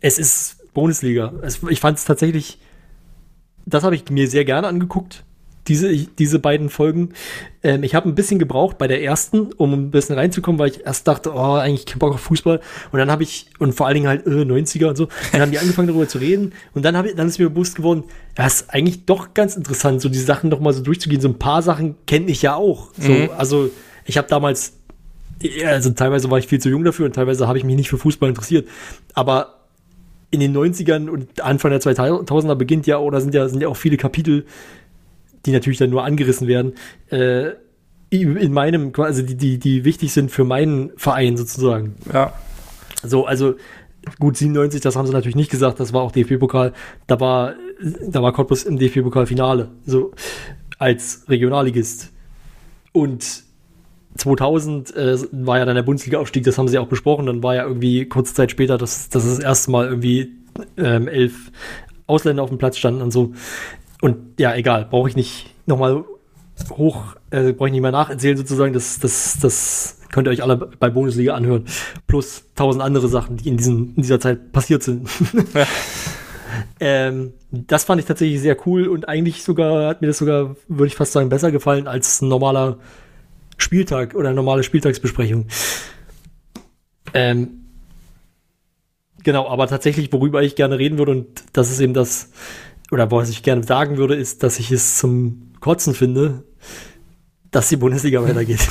Es ist Bundesliga. Es, ich fand es tatsächlich, das habe ich mir sehr gerne angeguckt, diese, diese beiden Folgen. Ähm, ich habe ein bisschen gebraucht bei der ersten, um ein bisschen reinzukommen, weil ich erst dachte, oh, eigentlich kein Bock auf Fußball. Und dann habe ich, und vor allen Dingen halt äh, 90er und so, dann haben die angefangen darüber zu reden. Und dann, ich, dann ist mir bewusst geworden, ja, ist eigentlich doch ganz interessant, so die Sachen doch mal so durchzugehen. So ein paar Sachen kenne ich ja auch. So, Mhm. Also ich habe damals, also teilweise war ich viel zu jung dafür und teilweise habe ich mich nicht für Fußball interessiert. Aber in den 90ern und Anfang der 2000er beginnt ja, oder sind ja, sind ja auch viele Kapitel, die natürlich dann nur angerissen werden, äh, in meinem, also die, die, die wichtig sind für meinen Verein sozusagen. ja. So, also gut 97, das haben sie natürlich nicht gesagt, das war auch DFB-Pokal, da war, da war Cottbus im DFB-Pokal-Finale, so als Regionalligist. Und 2000 äh, war ja dann der Bundesliga-Aufstieg, das haben sie auch besprochen, dann war ja irgendwie kurze Zeit später, dass, dass das erste Mal irgendwie ähm, elf Ausländer auf dem Platz standen und so. Und ja, egal, brauche ich nicht nochmal hoch, äh, brauche ich nicht mehr nacherzählen sozusagen, das, das, das könnt ihr euch alle bei Bundesliga anhören. Plus tausend andere Sachen, die in, diesem, in dieser Zeit passiert sind. ähm, das fand ich tatsächlich sehr cool und eigentlich sogar, hat mir das sogar, würde ich fast sagen, besser gefallen als ein normaler Spieltag oder eine normale Spieltagsbesprechung. Ähm, genau, aber tatsächlich, worüber ich gerne reden würde, und das ist eben das, oder was ich gerne sagen würde, ist, dass ich es zum Kotzen finde, dass die Bundesliga weitergeht.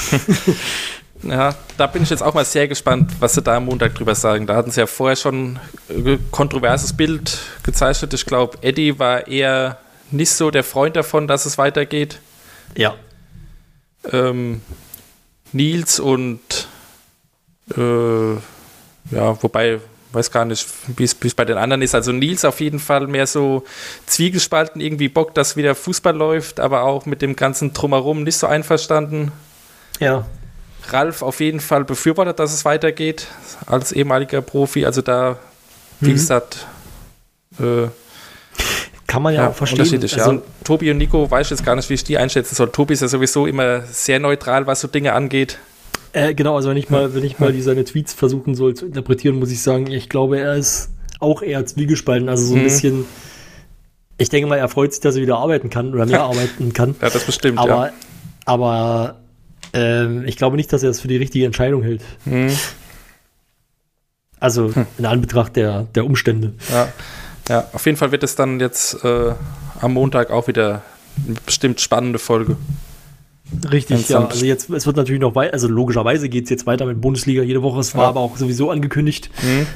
Ja, da bin ich jetzt auch mal sehr gespannt, was sie da am Montag drüber sagen. Da hatten sie ja vorher schon ein kontroverses Bild gezeichnet. Ich glaube, Eddie war eher nicht so der Freund davon, dass es weitergeht. ja. Ähm, Nils und äh, ja, wobei, weiß gar nicht, wie es bei den anderen ist. Also Nils auf jeden Fall mehr so zwiegespalten, irgendwie Bock, dass wieder Fußball läuft, aber auch mit dem ganzen Drumherum nicht so einverstanden. Ja. Ralf auf jeden Fall befürwortet, dass es weitergeht, als ehemaliger Profi. Also da, wie Mhm. gesagt, äh, Kann man ja, ja, auch verstehen. unterschiedlich. Also, ja. Tobi und Nico weiß jetzt gar nicht, wie ich die einschätzen soll. Tobi ist ja sowieso immer sehr neutral, was so Dinge angeht. Äh, genau, also wenn ich mal, wenn ich mal die seine Tweets versuchen soll zu interpretieren, muss ich sagen, ich glaube, er ist auch eher zwiegespalten. Also so ein Mhm. bisschen. Ich denke mal, er freut sich, dass er wieder arbeiten kann oder mehr arbeiten kann. Ja, das bestimmt, aber, ja. aber ähm, ich glaube nicht, dass er es für die richtige Entscheidung hält. Hm, Also in Anbetracht der, der Umstände. ja. ja, auf jeden Fall wird es dann jetzt äh, am Montag auch wieder eine bestimmt spannende Folge. Richtig, ja. Also jetzt, es wird natürlich noch weiter, also logischerweise geht es jetzt weiter mit Bundesliga jede Woche. Es war Ja. aber auch sowieso angekündigt. Hm,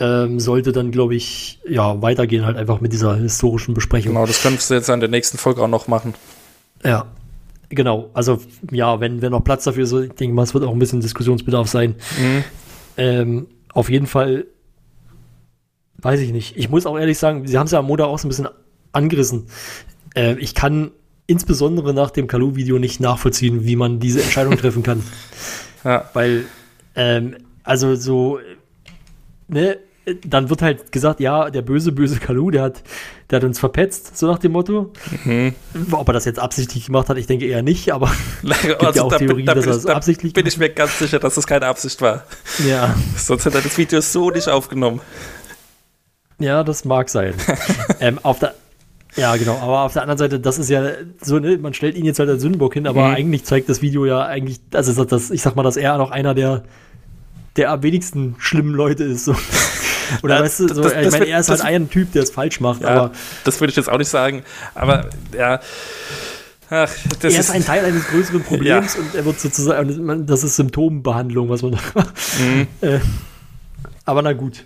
Ähm, sollte dann, glaube ich, ja, weitergehen halt einfach mit dieser historischen Besprechung. genau, das könntest du jetzt an der nächsten Folge auch noch machen. Ja, genau. Also ja, wenn, wenn noch Platz dafür ist, ich denke mal, es wird auch ein bisschen Diskussionsbedarf sein. Mhm. Ähm, auf jeden Fall, weiß ich nicht. Ich muss auch ehrlich sagen, Sie haben es ja am Montag auch so ein bisschen angerissen. Äh, ich kann insbesondere nach dem Kalu-Video nicht nachvollziehen, wie man diese Entscheidung treffen kann. Ja, Weil, ähm, also so, ne, dann wird halt gesagt, ja, der böse, böse Kalu, der hat, der hat uns verpetzt, so nach dem Motto. Mhm. Ob er das jetzt absichtlich gemacht hat, ich denke eher nicht, aber also, ja auch da, Theorien, da, dass er ich, es da absichtlich bin ich mir ganz sicher, dass das keine Absicht war. ja, Sonst hätte er das Video so nicht aufgenommen. ja, das mag sein. ähm, auf der, ja, genau, aber auf der anderen Seite, das ist ja so, ne, man stellt ihn jetzt halt als Sündenbock hin, aber Mhm. eigentlich zeigt das Video ja eigentlich, also das, ich sag mal, dass er noch einer der, der am wenigsten schlimmen Leute ist. So. Oder Ja, weißt du, so, das- ich meine, er ist halt ein Typ, der es falsch macht, Ja, aber das würde ich jetzt auch nicht sagen. Aber ja, ach, er ist, ist ein Teil eines größeren Problems und er wird sozusagen, das ist Symptombehandlung, was man da Mhm. äh, Aber na gut.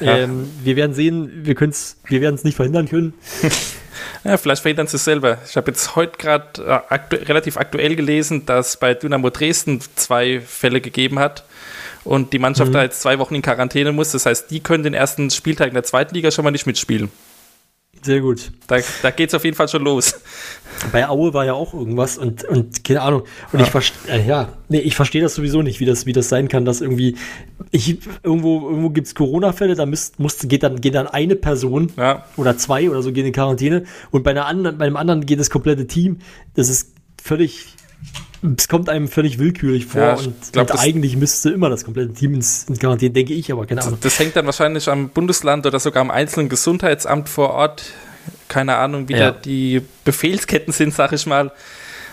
Ähm, wir werden sehen, wir, können's, wir werden es nicht verhindern können. Ja, vielleicht verhindern sie es selber. Ich habe jetzt heute gerade äh, aktu relativ aktuell gelesen, dass bei Dynamo Dresden zwei Fälle gegeben hat und die Mannschaft Mhm. da jetzt zwei Wochen in Quarantäne muss. Das heißt, die können den ersten Spieltag in der zweiten Liga schon mal nicht mitspielen. Sehr gut. Da, da geht es auf jeden Fall schon los. Bei Aue war ja auch irgendwas und, und keine Ahnung. Und Ja. ich verstehe, äh, ja, nee, ich verstehe das sowieso nicht, wie das, wie das sein kann, dass irgendwie, ich, irgendwo, irgendwo gibt es Corona-Fälle, da müsst, muss, geht, dann, geht dann eine Person Ja, oder zwei oder so gehen in Quarantäne und bei, einer anderen, bei einem anderen geht das komplette Team. Das ist völlig, es kommt einem völlig willkürlich vor Ja, ich und, glaub, und das- eigentlich müsste immer das komplette Team ins, ins Quarantäne, denke ich, aber keine Ahnung. das hängt dann wahrscheinlich am Bundesland oder sogar am einzelnen Gesundheitsamt vor Ort. Keine Ahnung, wie Ja. da die Befehlsketten sind, sag ich mal.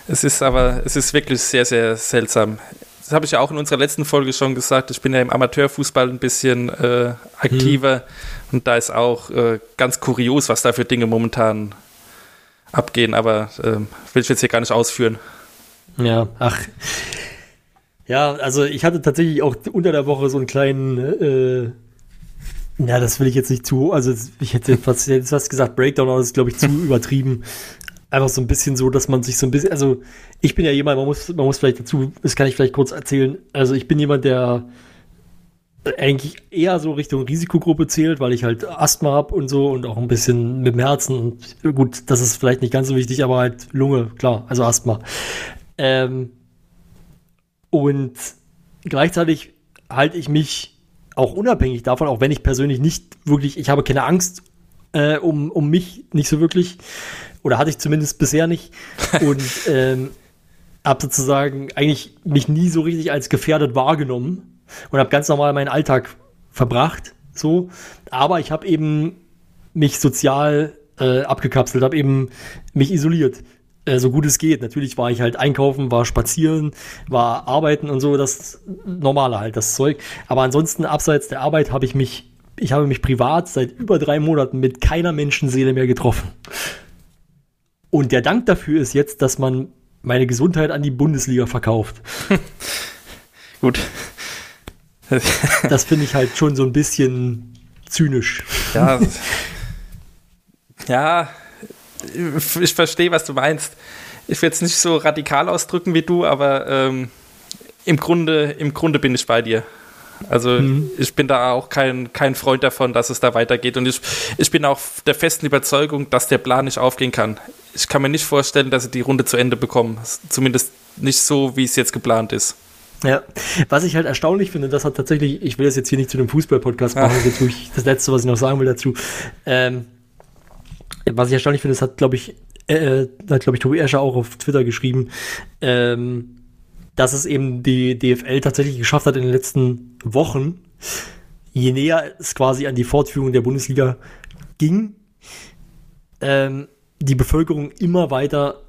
Es ist aber, es ist wirklich sehr, sehr seltsam. Das habe ich ja auch in unserer letzten Folge schon gesagt. Ich bin ja im Amateurfußball ein bisschen äh, aktiver und da ist auch äh, ganz kurios, was da für Dinge momentan abgehen, aber äh, will ich jetzt hier gar nicht ausführen. Ja, ach. Ja, also ich hatte tatsächlich auch unter der Woche so einen kleinen, äh, ja, das will ich jetzt nicht zu, also ich hätte fast, hätte fast gesagt Breakdown, aber das ist, glaube ich, zu übertrieben. Einfach so ein bisschen so, dass man sich so ein bisschen, also ich bin ja jemand, man muss, man muss vielleicht dazu, das kann ich vielleicht kurz erzählen, also ich bin jemand, der eigentlich eher so Richtung Risikogruppe zählt, weil ich halt Asthma habe und so und auch ein bisschen mit dem Herzen und gut, das ist vielleicht nicht ganz so wichtig, aber halt Lunge, klar, also Asthma. Ähm, und gleichzeitig halte ich mich auch unabhängig davon, auch wenn ich persönlich nicht wirklich, ich habe keine Angst äh, um, um mich, nicht so wirklich, oder hatte ich zumindest bisher nicht. Und ähm, habe sozusagen eigentlich mich nie so richtig als gefährdet wahrgenommen und habe ganz normal meinen Alltag verbracht, so. Aber ich habe eben mich sozial äh, abgekapselt, habe eben mich isoliert, äh, so gut es geht. Natürlich war ich halt einkaufen, war spazieren, war arbeiten und so, das Normale halt, das Zeug. Aber ansonsten abseits der Arbeit habe ich mich, ich habe mich privat seit über drei Monaten mit keiner Menschenseele mehr getroffen. Und der Dank dafür ist jetzt, dass man meine Gesundheit an die Bundesliga verkauft. Gut. Das finde ich halt schon so ein bisschen zynisch. Ja, ja, ich- verstehe, was du meinst. Ich will es nicht so radikal ausdrücken wie du, aber ähm, im, Grunde, im Grunde bin ich bei dir. Also ich bin da auch kein, kein Freund davon, dass es da weitergeht. Und ich, ich bin auch der festen Überzeugung, dass der Plan nicht aufgehen kann. Ich kann mir nicht vorstellen, dass sie die Runde zu Ende bekommen. Zumindest nicht so, wie es jetzt geplant ist. Ja, was ich halt erstaunlich finde, das hat tatsächlich, ich will das jetzt hier nicht zu einem Fußball-Podcast machen, Ah. tue ich das Letzte, was ich noch sagen will dazu. Ähm, was ich erstaunlich finde, das hat, glaube ich, äh, hat, glaube ich, Tobi Escher auch auf Twitter geschrieben, ähm, dass es eben die DFL tatsächlich geschafft hat in den letzten Wochen, je näher es quasi an die Fortführung der Bundesliga ging, ähm, die Bevölkerung immer weiter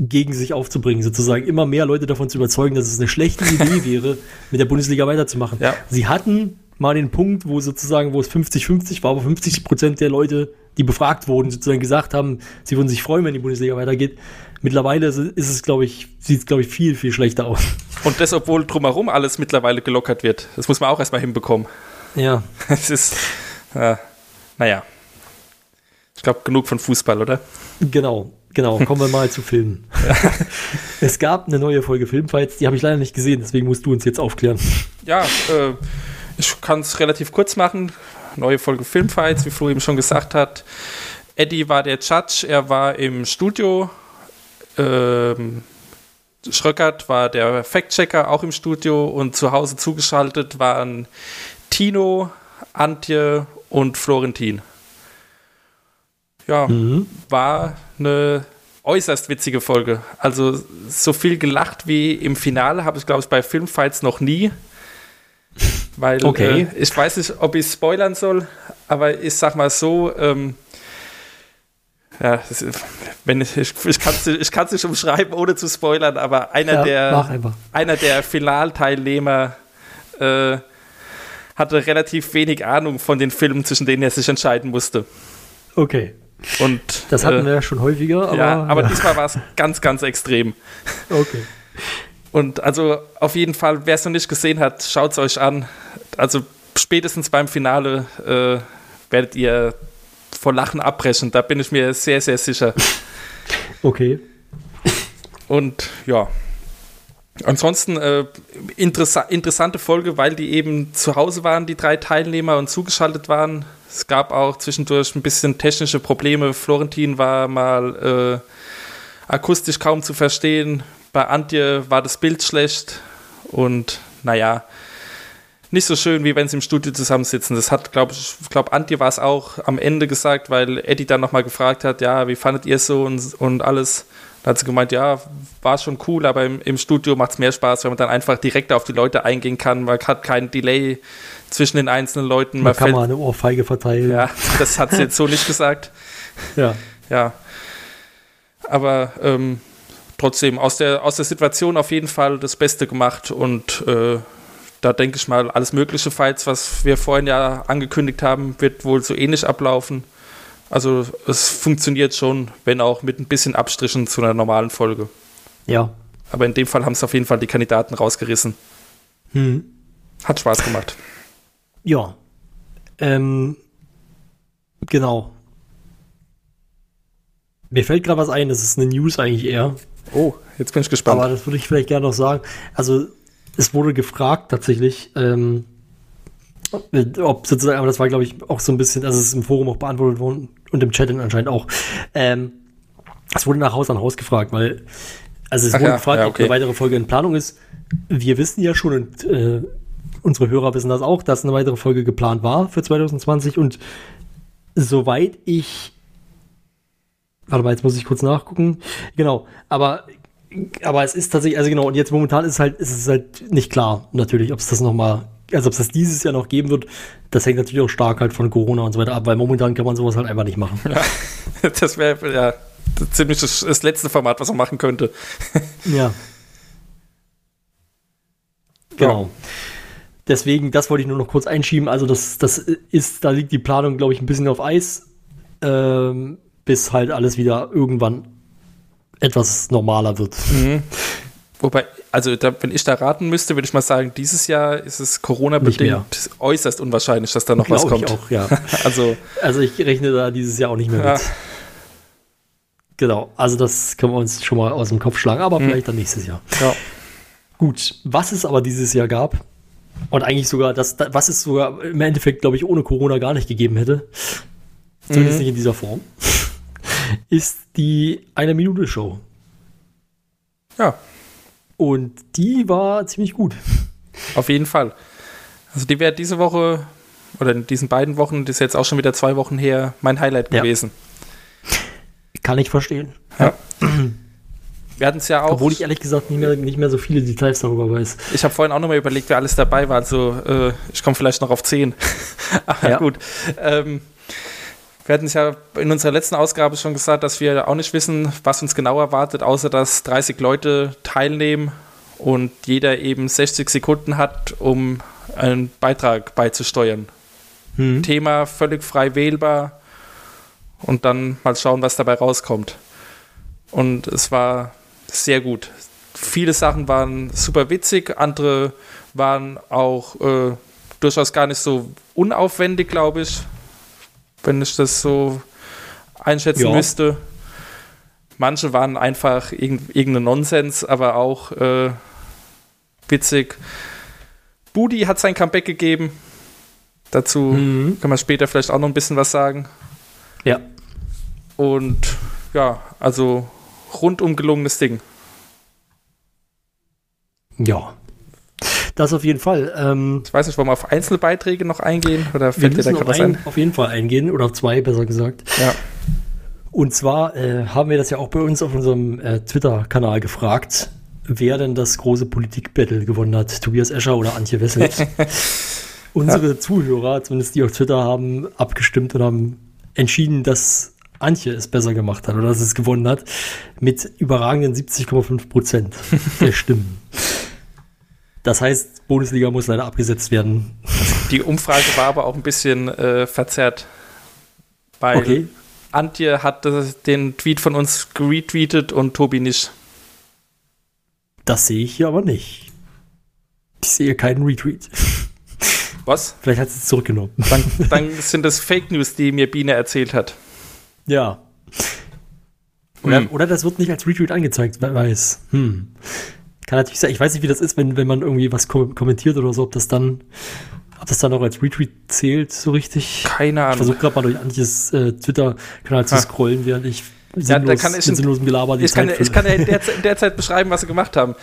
gegen sich aufzubringen, sozusagen immer mehr Leute davon zu überzeugen, dass es eine schlechte Idee wäre, mit der Bundesliga weiterzumachen. Ja. Sie hatten mal den Punkt, wo sozusagen, wo es 50-50 war, wo 50 Prozent der Leute, die befragt wurden, sozusagen gesagt haben, sie würden sich freuen, wenn die Bundesliga weitergeht. Mittlerweile ist es- glaube ich, sieht es, glaube ich, viel, viel schlechter aus. Und das, obwohl drumherum alles mittlerweile gelockert wird. Das muss man auch erstmal hinbekommen. Ja. Es ist, äh, naja. Ich glaube, genug von Fußball, oder? Genau, genau. Kommen wir mal zu Filmen. es gab eine neue Folge Filmfights, die habe ich leider nicht gesehen, deswegen musst du uns jetzt aufklären. Ja, äh, ich kann es relativ kurz machen. Neue Folge Filmfights, wie Flo eben schon gesagt hat. Eddie war der Judge, er war im Studio. Ähm, Schröckert war der Fact-Checker, auch im Studio. Und zu Hause zugeschaltet waren Tino, Antje und Florentin. Ja, war eine äußerst witzige Folge. Also so viel gelacht wie im Finale habe ich, glaube ich, bei Filmfights noch nie. Weil Okay. äh, ich weiß nicht, ob ich spoilern soll, aber ich sag mal so, ähm, ja, das wenn ich, ich, ich kann es ich kann's nicht umschreiben, ohne zu spoilern, aber einer Ja, der einer der Finalteilnehmer äh, hatte relativ wenig Ahnung von den Filmen, zwischen denen er sich entscheiden musste. Okay. Und Das hatten äh, wir ja schon häufiger, aber. ja, aber diesmal war es ganz, ganz extrem. Okay. Und also auf jeden Fall, wer es noch nicht gesehen hat, schaut es euch an. Also spätestens beim Finale äh, werdet ihr vor Lachen abbrechen. Da bin ich mir sehr, sehr sicher. Okay. Und ja. Ansonsten äh, interessa interessante Folge, weil die eben zu Hause waren, die drei Teilnehmer und zugeschaltet waren. Es gab auch zwischendurch ein bisschen technische Probleme. Florentin war mal äh, akustisch kaum zu verstehen. Bei Antje war das Bild schlecht und naja, nicht so schön, wie wenn sie im Studio zusammensitzen. Das hat, glaube ich, glaube, Antje war es auch am Ende gesagt, weil Eddie dann nochmal gefragt hat, ja, wie fandet ihr es so und, und alles. Da hat sie gemeint, ja, war schon cool, aber im, im Studio macht es mehr Spaß, wenn man dann einfach direkt auf die Leute eingehen kann. Man hat keinen Delay zwischen den einzelnen Leuten. Man Man kann fällt, mal eine Ohrfeige verteilen. ja, das hat sie jetzt so nicht gesagt. ja. Ja. Aber ähm, trotzdem aus der, aus der Situation auf jeden Fall das Beste gemacht und äh, da denke ich mal, alles mögliche Fights, was wir vorhin ja angekündigt haben, wird wohl so ähnlich ablaufen. Also es funktioniert schon, wenn auch mit ein bisschen Abstrichen zu einer normalen Folge. Ja. Aber in dem Fall haben es auf jeden Fall die Kandidaten rausgerissen. Hm. Hat Spaß gemacht. Ja. Ähm, genau. Mir fällt gerade was ein, das ist eine News eigentlich eher. Oh, jetzt bin ich gespannt. Aber das würde ich vielleicht gerne noch sagen. Also, es wurde gefragt tatsächlich, ähm, ob sozusagen, aber das war, glaube ich, auch so ein bisschen, also es ist im Forum auch beantwortet worden und im Chat anscheinend auch. Ähm, es wurde nach Haus an Haus gefragt, weil, also es Ach wurde ja, gefragt, ja, ob okay. eine weitere Folge in Planung ist. Wir wissen ja schon und äh, unsere Hörer wissen das auch, dass eine weitere Folge geplant war für 2020 und soweit ich Warte mal, jetzt muss ich kurz nachgucken. Genau, aber, aber es ist tatsächlich, also genau, und jetzt momentan ist halt, ist es halt nicht klar, natürlich, ob es das nochmal, also ob es das dieses Jahr noch geben wird. Das hängt natürlich auch stark halt von Corona und so weiter ab, weil momentan kann man sowas halt einfach nicht machen. das wäre ja ziemlich das, das letzte Format, was man machen könnte. Ja. Genau. Deswegen, das wollte ich nur noch kurz einschieben. Also, das, das ist, da liegt die Planung, glaube ich, ein bisschen auf Eis, ähm, bis halt alles wieder irgendwann etwas normaler wird. Wobei, also da, wenn ich da raten müsste, würde ich mal sagen, dieses Jahr ist es Corona-bedingt äußerst unwahrscheinlich, dass da noch was Glaube kommt. ich auch, ja. Also, Also, ich rechne da dieses Jahr auch nicht mehr ja, mit. Genau. Also, das können wir uns schon mal aus dem Kopf schlagen, aber vielleicht dann nächstes Jahr. ja. Gut. Was es aber dieses Jahr gab, und eigentlich sogar das, das, was es sogar im Endeffekt, glaube ich, ohne Corona gar nicht gegeben hätte, zumindest Mhm. nicht in dieser Form, ist die Eine-Minute-Show. Ja, Und die war ziemlich gut. auf jeden Fall. Also die wäre diese Woche oder in diesen beiden Wochen, das ist jetzt auch schon wieder zwei Wochen her, mein Highlight Ja. gewesen. Kann ich verstehen. Wir hatten es ja auch. Obwohl ich ehrlich gesagt nicht mehr, nicht mehr so viele Details darüber weiß. Ich habe vorhin auch nochmal überlegt, wer alles dabei war. Also äh, ich komme vielleicht noch auf 10. Aber Ja. gut. Ähm, wir hatten es ja in unserer letzten Ausgabe schon gesagt, dass wir auch nicht wissen, was uns genau erwartet, außer dass 30 Leute teilnehmen und jeder eben 60 Sekunden hat, um einen Beitrag beizusteuern. Hm. Thema völlig frei wählbar und dann mal schauen, was dabei rauskommt. Und es war sehr gut. Viele Sachen waren super witzig, andere waren auch äh, durchaus gar nicht so unaufwendig, glaube ich, wenn ich das so einschätzen Ja. müsste. Manche waren einfach irgend, irgendein Nonsens, aber auch äh, witzig. Budi hat sein Comeback gegeben. Dazu Mhm. kann man später vielleicht auch noch ein bisschen was sagen. Ja. Und ja, also rundum gelungenes Ding. Ja. Das auf jeden Fall. Ähm, Ich weiß nicht, wollen wir auf einzelne Beiträge noch eingehen? Oder wir fällt dir da gerade auf, was ein, auf jeden Fall eingehen, oder auf zwei, besser gesagt. Ja. Und zwar äh, haben wir das ja auch bei uns auf unserem äh, Twitter-Kanal gefragt, wer denn das große Politik-Battle gewonnen hat, Tobias Escher oder Antje Wessels. Unsere Zuhörer, zumindest die auf Twitter, haben abgestimmt und haben entschieden, dass Antje es besser gemacht hat oder dass es gewonnen hat, mit überragenden 70,5 Prozent der Stimmen. Das heißt, Bundesliga muss leider abgesetzt werden. Die Umfrage war aber auch ein bisschen äh, verzerrt. Weil Okay. Antje hat das, den Tweet von uns retweetet und Tobi nicht. Das sehe ich hier aber nicht. Ich sehe keinen Retweet. Was? Vielleicht hat sie es zurückgenommen. Dann, dann sind das Fake News, die mir Biene erzählt hat. Ja. Oder, Hm. oder das wird nicht als Retweet angezeigt, wer weiß. Hm. Kann natürlich sein. Ich weiß nicht, wie das ist, wenn, wenn man irgendwie was kom kommentiert oder so, ob das dann, ob das dann auch als Retweet zählt, so richtig. Keine Ich Ahnung. versuche gerade mal durch Antjes äh, Twitter-Kanal zu scrollen, während ich Ja, sinnlos, kann ich- mit sinnlosem Gelaber die Ich kann, Zeit ich kann ja in der, in der Zeit beschreiben, was sie gemacht haben.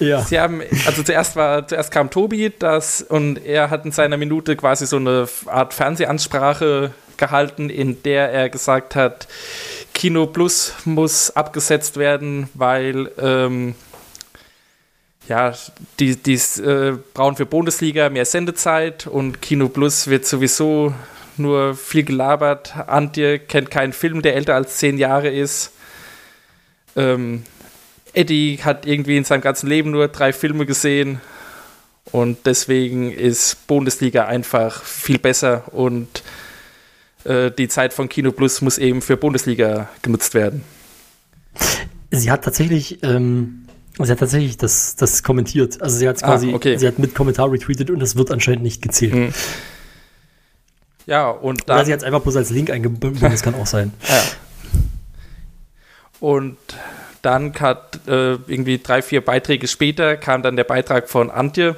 ja. Sie haben, also zuerst war, zuerst kam Tobi, das, und er hat in seiner Minute quasi so eine Art Fernsehansprache gehalten, in der er gesagt hat, Kino Plus muss abgesetzt werden, weil ähm, ja, die, die äh, brauchen für Bundesliga mehr Sendezeit und Kino Plus wird sowieso nur viel gelabert. Antje kennt keinen Film, der älter als zehn Jahre ist. Ähm, Eddie hat irgendwie in seinem ganzen Leben nur drei Filme gesehen und deswegen ist Bundesliga einfach viel besser und äh, die Zeit von Kino Plus muss eben für Bundesliga genutzt werden. Sie hat tatsächlich, ähm, sie hat tatsächlich das, das kommentiert. Also sie hat quasi, Ah, okay. sie hat mit Kommentar retweetet und das wird anscheinend nicht gezählt. Mhm. Ja, und Oder dann, sie hat es einfach bloß als Link eingebunden, das kann auch sein. ja. und dann hat äh, irgendwie drei, vier Beiträge später kam dann der Beitrag von Antje,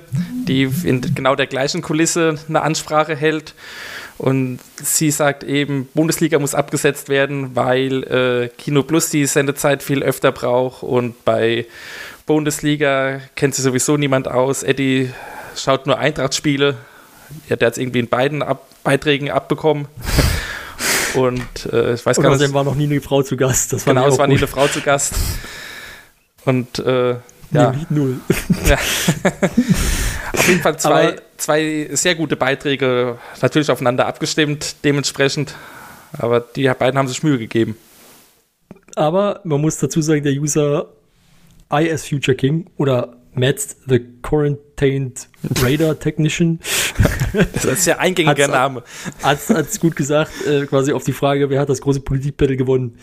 die in genau der gleichen Kulisse eine Ansprache hält. Und sie sagt eben, Bundesliga muss abgesetzt werden, weil äh, Kino Plus die Sendezeit viel öfter braucht und bei Bundesliga kennt sich sowieso niemand aus. Eddie schaut nur Eintracht-Spiele. Ja, der hat es irgendwie in beiden Ab Beiträgen abbekommen. und äh, ich weiß Und gar nicht. außerdem war noch nie eine Frau zu Gast. Das Genau, es war nie eine Frau zu Gast. Und äh, ja, Nämlich null. ja. auf jeden Fall zwei, Aber- zwei sehr gute Beiträge, natürlich aufeinander abgestimmt, dementsprechend. Aber die beiden haben sich Mühe gegeben. Aber man muss dazu sagen, der User IS Future King oder Matt the Quarantined Radar Technician Das ist ja eingängiger Name. hat es gut gesagt, äh, quasi auf die Frage, wer hat das große Politikbattle gewonnen?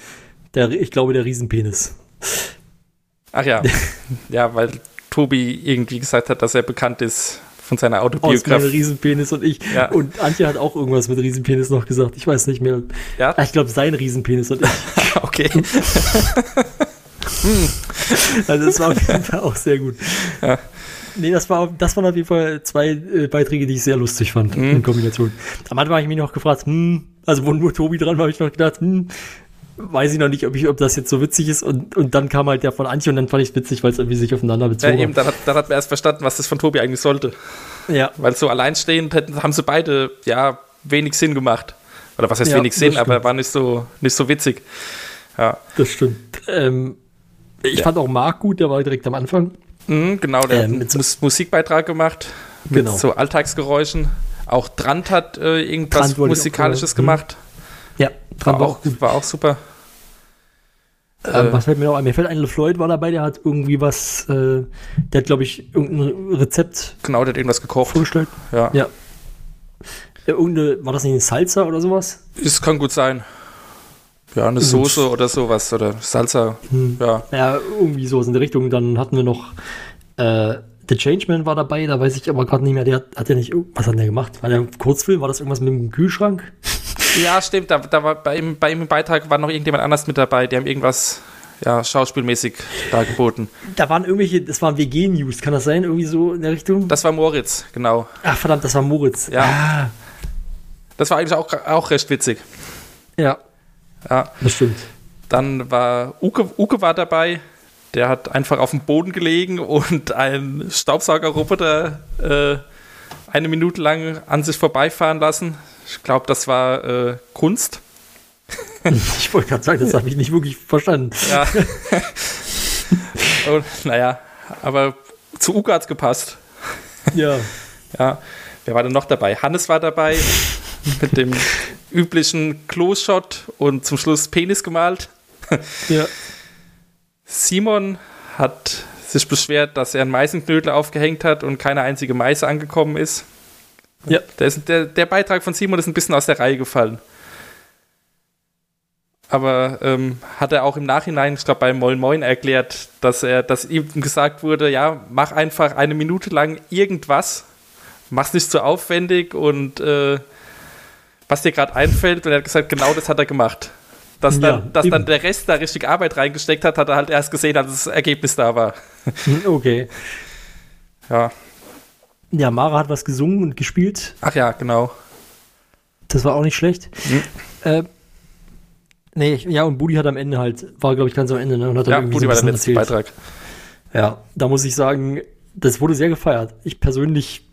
Der, ich glaube, der Riesenpenis. Ach ja, ja, weil Tobi irgendwie gesagt hat, dass er bekannt ist von seiner Aus Autobiografie. Riesenpenis und ich. Ja. Und Antje hat auch irgendwas mit Riesenpenis noch gesagt. Ich weiß nicht mehr. Ja, Ich glaube, sein Riesenpenis und ich. okay. Also das war auf jeden Fall auch sehr gut. Nee, das war, das waren auf jeden Fall zwei äh, Beiträge, die ich sehr lustig fand Mhm. in Kombination. Am Anfang habe ich mich noch gefragt, hm, also wo nur Tobi dran war, habe ich noch gedacht, hm, weiß ich noch nicht, ob, ich, ob das jetzt so witzig ist. Und, und dann kam halt der von Antje und dann fand ich es witzig, weil es irgendwie sich aufeinander Ja, bezogen eben, dann hat, dann hat man erst verstanden, was das von Tobi eigentlich sollte. Ja, Weil so alleinstehend hätten, haben sie beide, ja, wenig Sinn gemacht. Oder was heißt Ja, wenig Sinn, stimmt. aber war nicht so, nicht so witzig. Ja. das stimmt. Ähm, ich fand auch Marc gut, der war direkt am Anfang. Mhm, genau, der Ähm, hat Mus Musikbeitrag gemacht. Mit Genau. so Alltagsgeräuschen. Auch Trant hat äh, irgendwas Trant Musikalisches sagen. gemacht. Ja, War auch, war auch super. Ähm, Äh, was fällt mir noch ein? Mir fällt ein, LeFloid war dabei, der hat irgendwie was, äh, der hat, glaube ich, irgendein Rezept Genau, der hat irgendwas gekocht. vorgestellt. Ja. Ja. Irgendeine, war das nicht eine Salsa oder sowas? Es kann gut sein. Ja, eine Soße oder sowas. Oder Salsa. Hm. Ja. Ja, irgendwie sowas in der Richtung. Dann hatten wir noch, äh, The Changeman war dabei, da weiß ich aber gerade nicht mehr, der hat, hat ja nicht, was hat der gemacht? War der Kurzfilm? War das irgendwas mit dem Kühlschrank? Ja, stimmt. Da, da war bei ihm, bei ihm im Beitrag war noch irgendjemand anders mit dabei. Die haben irgendwas ja, schauspielmäßig dargeboten. Da waren irgendwelche, das waren WG-News, kann das sein? Irgendwie so in der Richtung? Das war Moritz, genau. Ach verdammt, das war Moritz. Ja. Ah, Das war eigentlich auch, auch recht witzig. ja, Ja. das stimmt. Dann war Uke, Uke war dabei. Der hat einfach auf dem Boden gelegen und einen Staubsaugerroboter äh, eine Minute lang an sich vorbeifahren lassen. Ich glaube, das war äh, Kunst. Ich wollte gerade sagen, das habe ich nicht wirklich verstanden. Ja. und, naja, aber zu Uke hat's gepasst. Ja. Ja. Wer war denn noch dabei? Hannes war dabei mit dem üblichen Klo-Shot und zum Schluss Penis gemalt. ja. Simon hat sich beschwert, dass er einen Meißenknödel aufgehängt hat und keine einzige Meiße angekommen ist. Ja. Der, ist der, der Beitrag von Simon ist ein bisschen aus der Reihe gefallen. Aber ähm, hat er auch im Nachhinein, ich glaube bei Moin Moin erklärt, dass er, dass ihm gesagt wurde, ja, mach einfach eine Minute lang irgendwas, mach's nicht zu aufwendig und äh, was dir gerade einfällt. Und er hat gesagt, genau das hat er gemacht. Dass, Ja, dann, dass dann der Rest da richtig Arbeit reingesteckt hat, hat er halt erst gesehen, als das Ergebnis da war. Okay. Ja. Ja, Mara hat was gesungen und gespielt. Ach ja, genau. Das war auch nicht schlecht. Hm. Äh, nee, ja, und Budi hat am Ende halt, war glaube ich ganz am Ende, ne? Und hat Ja, irgendwie Budi so war der letzte erzählt. Beitrag. Ja, da muss ich sagen, das wurde sehr gefeiert. Ich persönlich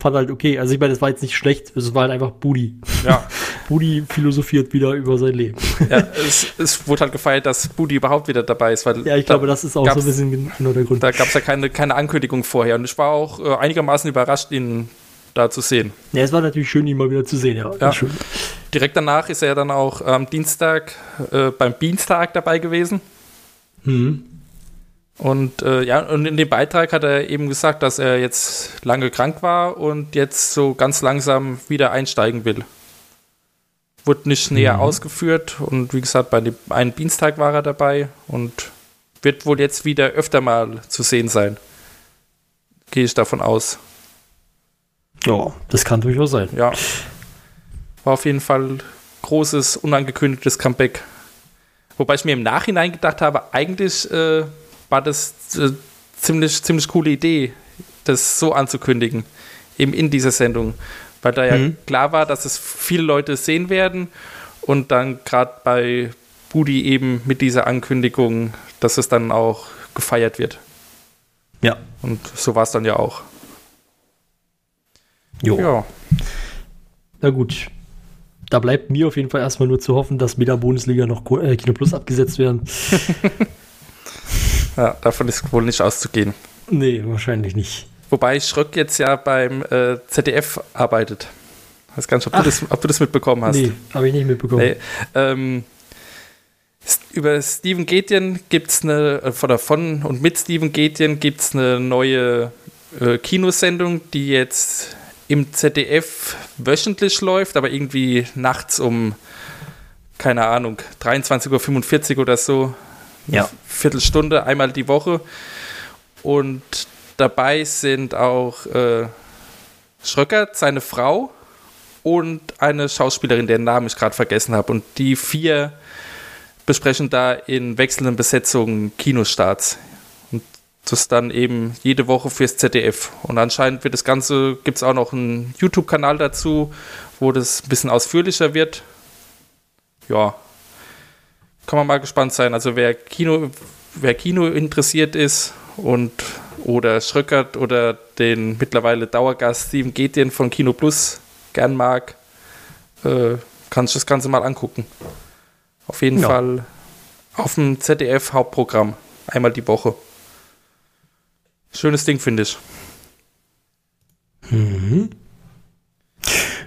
fand halt okay. Also ich meine, das war jetzt nicht schlecht, es war halt einfach Budi. Ja. Budi philosophiert wieder über sein Leben. ja es, es wurde halt gefeiert, dass Budi überhaupt wieder dabei ist. Weil Ja, ich da, glaube, das ist auch so ein bisschen genau der Grund. Da gab es ja keine, keine Ankündigung vorher. Und ich war auch äh, einigermaßen überrascht, ihn da zu sehen. Ja, es war natürlich schön, ihn mal wieder zu sehen, ja. Ja. Schön. Direkt danach ist er dann auch am Dienstag äh, beim Beanstag dabei gewesen. Mhm. Und äh, ja, und in dem Beitrag hat er eben gesagt, dass er jetzt lange krank war und jetzt so ganz langsam wieder einsteigen will. Wurde nicht näher Mhm. ausgeführt und wie gesagt, bei dem einen Dienstag war er dabei und wird wohl jetzt wieder öfter mal zu sehen sein. Gehe ich davon aus. Ja, das kann durchaus sein. Ja. War auf jeden Fall großes, unangekündigtes Comeback. Wobei ich mir im Nachhinein gedacht habe, eigentlich äh, war das äh, ziemlich, ziemlich coole Idee, das so anzukündigen, eben in dieser Sendung. Weil da ja Mhm. klar war, dass es viele Leute sehen werden und dann gerade bei Budi eben mit dieser Ankündigung, dass es dann auch gefeiert wird. Ja. Und so war es dann ja auch. Jo. Ja. Na gut. Da bleibt mir auf jeden Fall erstmal nur zu hoffen, dass mit der Bundesliga noch äh, Kino Plus abgesetzt werden. ja, davon ist wohl nicht auszugehen. Nee, wahrscheinlich nicht. Wobei Schröck jetzt ja beim äh, ZDF arbeitet. Weiß gar nicht, ob du, Ach. das, ob du das mitbekommen hast. Nee, habe ich nicht mitbekommen. Nee, ähm, über Steven Gätjen gibt es eine, äh, oder von und mit Steven Gätjen gibt es eine neue äh, Kinosendung, die jetzt im ZDF wöchentlich läuft, aber irgendwie nachts um, keine Ahnung, 23.45 Uhr oder so. Ja. Viertelstunde, einmal die Woche. Und dabei sind auch äh, Schröckert, seine Frau und eine Schauspielerin, deren Namen ich gerade vergessen habe. Und die vier besprechen da in wechselnden Besetzungen Kinostarts. Und das dann eben jede Woche fürs ZDF. Und anscheinend wird das Ganze, gibt es auch noch einen YouTube-Kanal dazu, wo das ein bisschen ausführlicher wird. Ja, kann man mal gespannt sein. Also wer Kino, wer Kino interessiert ist und oder Schröckert oder den mittlerweile Dauergast Steven Getien von Kino Plus gern mag, äh, kann sich das Ganze mal angucken. Auf jeden Ja. Fall auf dem ZDF Hauptprogramm. Einmal die Woche. Schönes Ding, finde ich.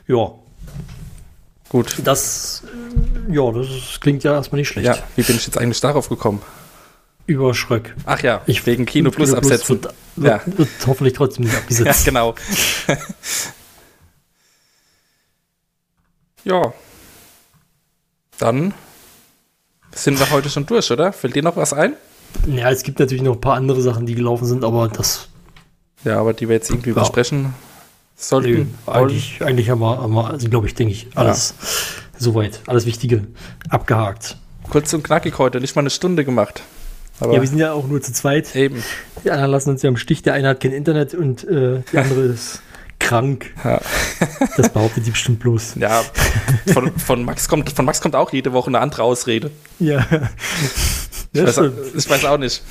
Ja, Gut. das, ja, das klingt ja erstmal nicht schlecht. Ja, wie bin ich jetzt eigentlich darauf gekommen? Über Schröck. Ach ja, Ich- wegen Kino Plus absetzen. Wird, wird, Ja. wird hoffentlich trotzdem nicht Ja, abgesetzt. genau. ja. Dann sind wir heute schon durch, oder? Fällt dir noch was ein? Ja, es gibt natürlich noch ein paar andere Sachen, die gelaufen sind, aber das, Ja, aber die wir jetzt irgendwie Ja. besprechen sollten. wollen. eigentlich, eigentlich haben wir, haben wir also glaube ich, denke ich, alles soweit, alles Wichtige abgehakt. Kurz und knackig heute, nicht mal eine Stunde gemacht. Aber ja, wir sind ja auch nur zu zweit. eben. Die anderen lassen uns ja im Stich. Der eine hat kein Internet und äh, der andere ist krank. Ja. Das behauptet die bestimmt bloß. Ja, von, von, Max kommt, von Max kommt auch jede Woche eine andere Ausrede. Ja. Ich, ja weiß, ich weiß auch nicht.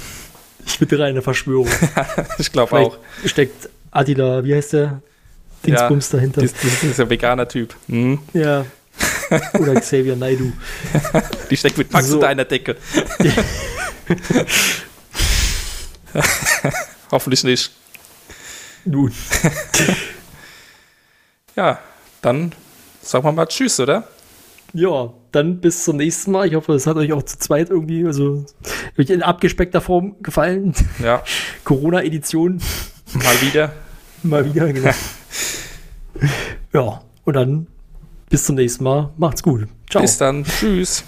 Ich bitte rein eine Verschwörung. Ich glaube auch. steckt Attila, wie heißt der? Dingsbums dahinter. Das, ist ein veganer Typ. Mhm. Ja. Oder Xavier Naidu. Die steckt mit Max So. unter einer Decke. Hoffentlich nicht. Nun. Ja, dann sagen wir mal Tschüss, oder? Ja, dann bis zum nächsten Mal. Ich hoffe, es hat euch auch zu zweit irgendwie, also in abgespeckter Form gefallen. Ja, Corona-Edition mal wieder. mal wieder. Genau. ja, und dann bis zum nächsten Mal. Macht's gut. Ciao. Bis dann. Tschüss.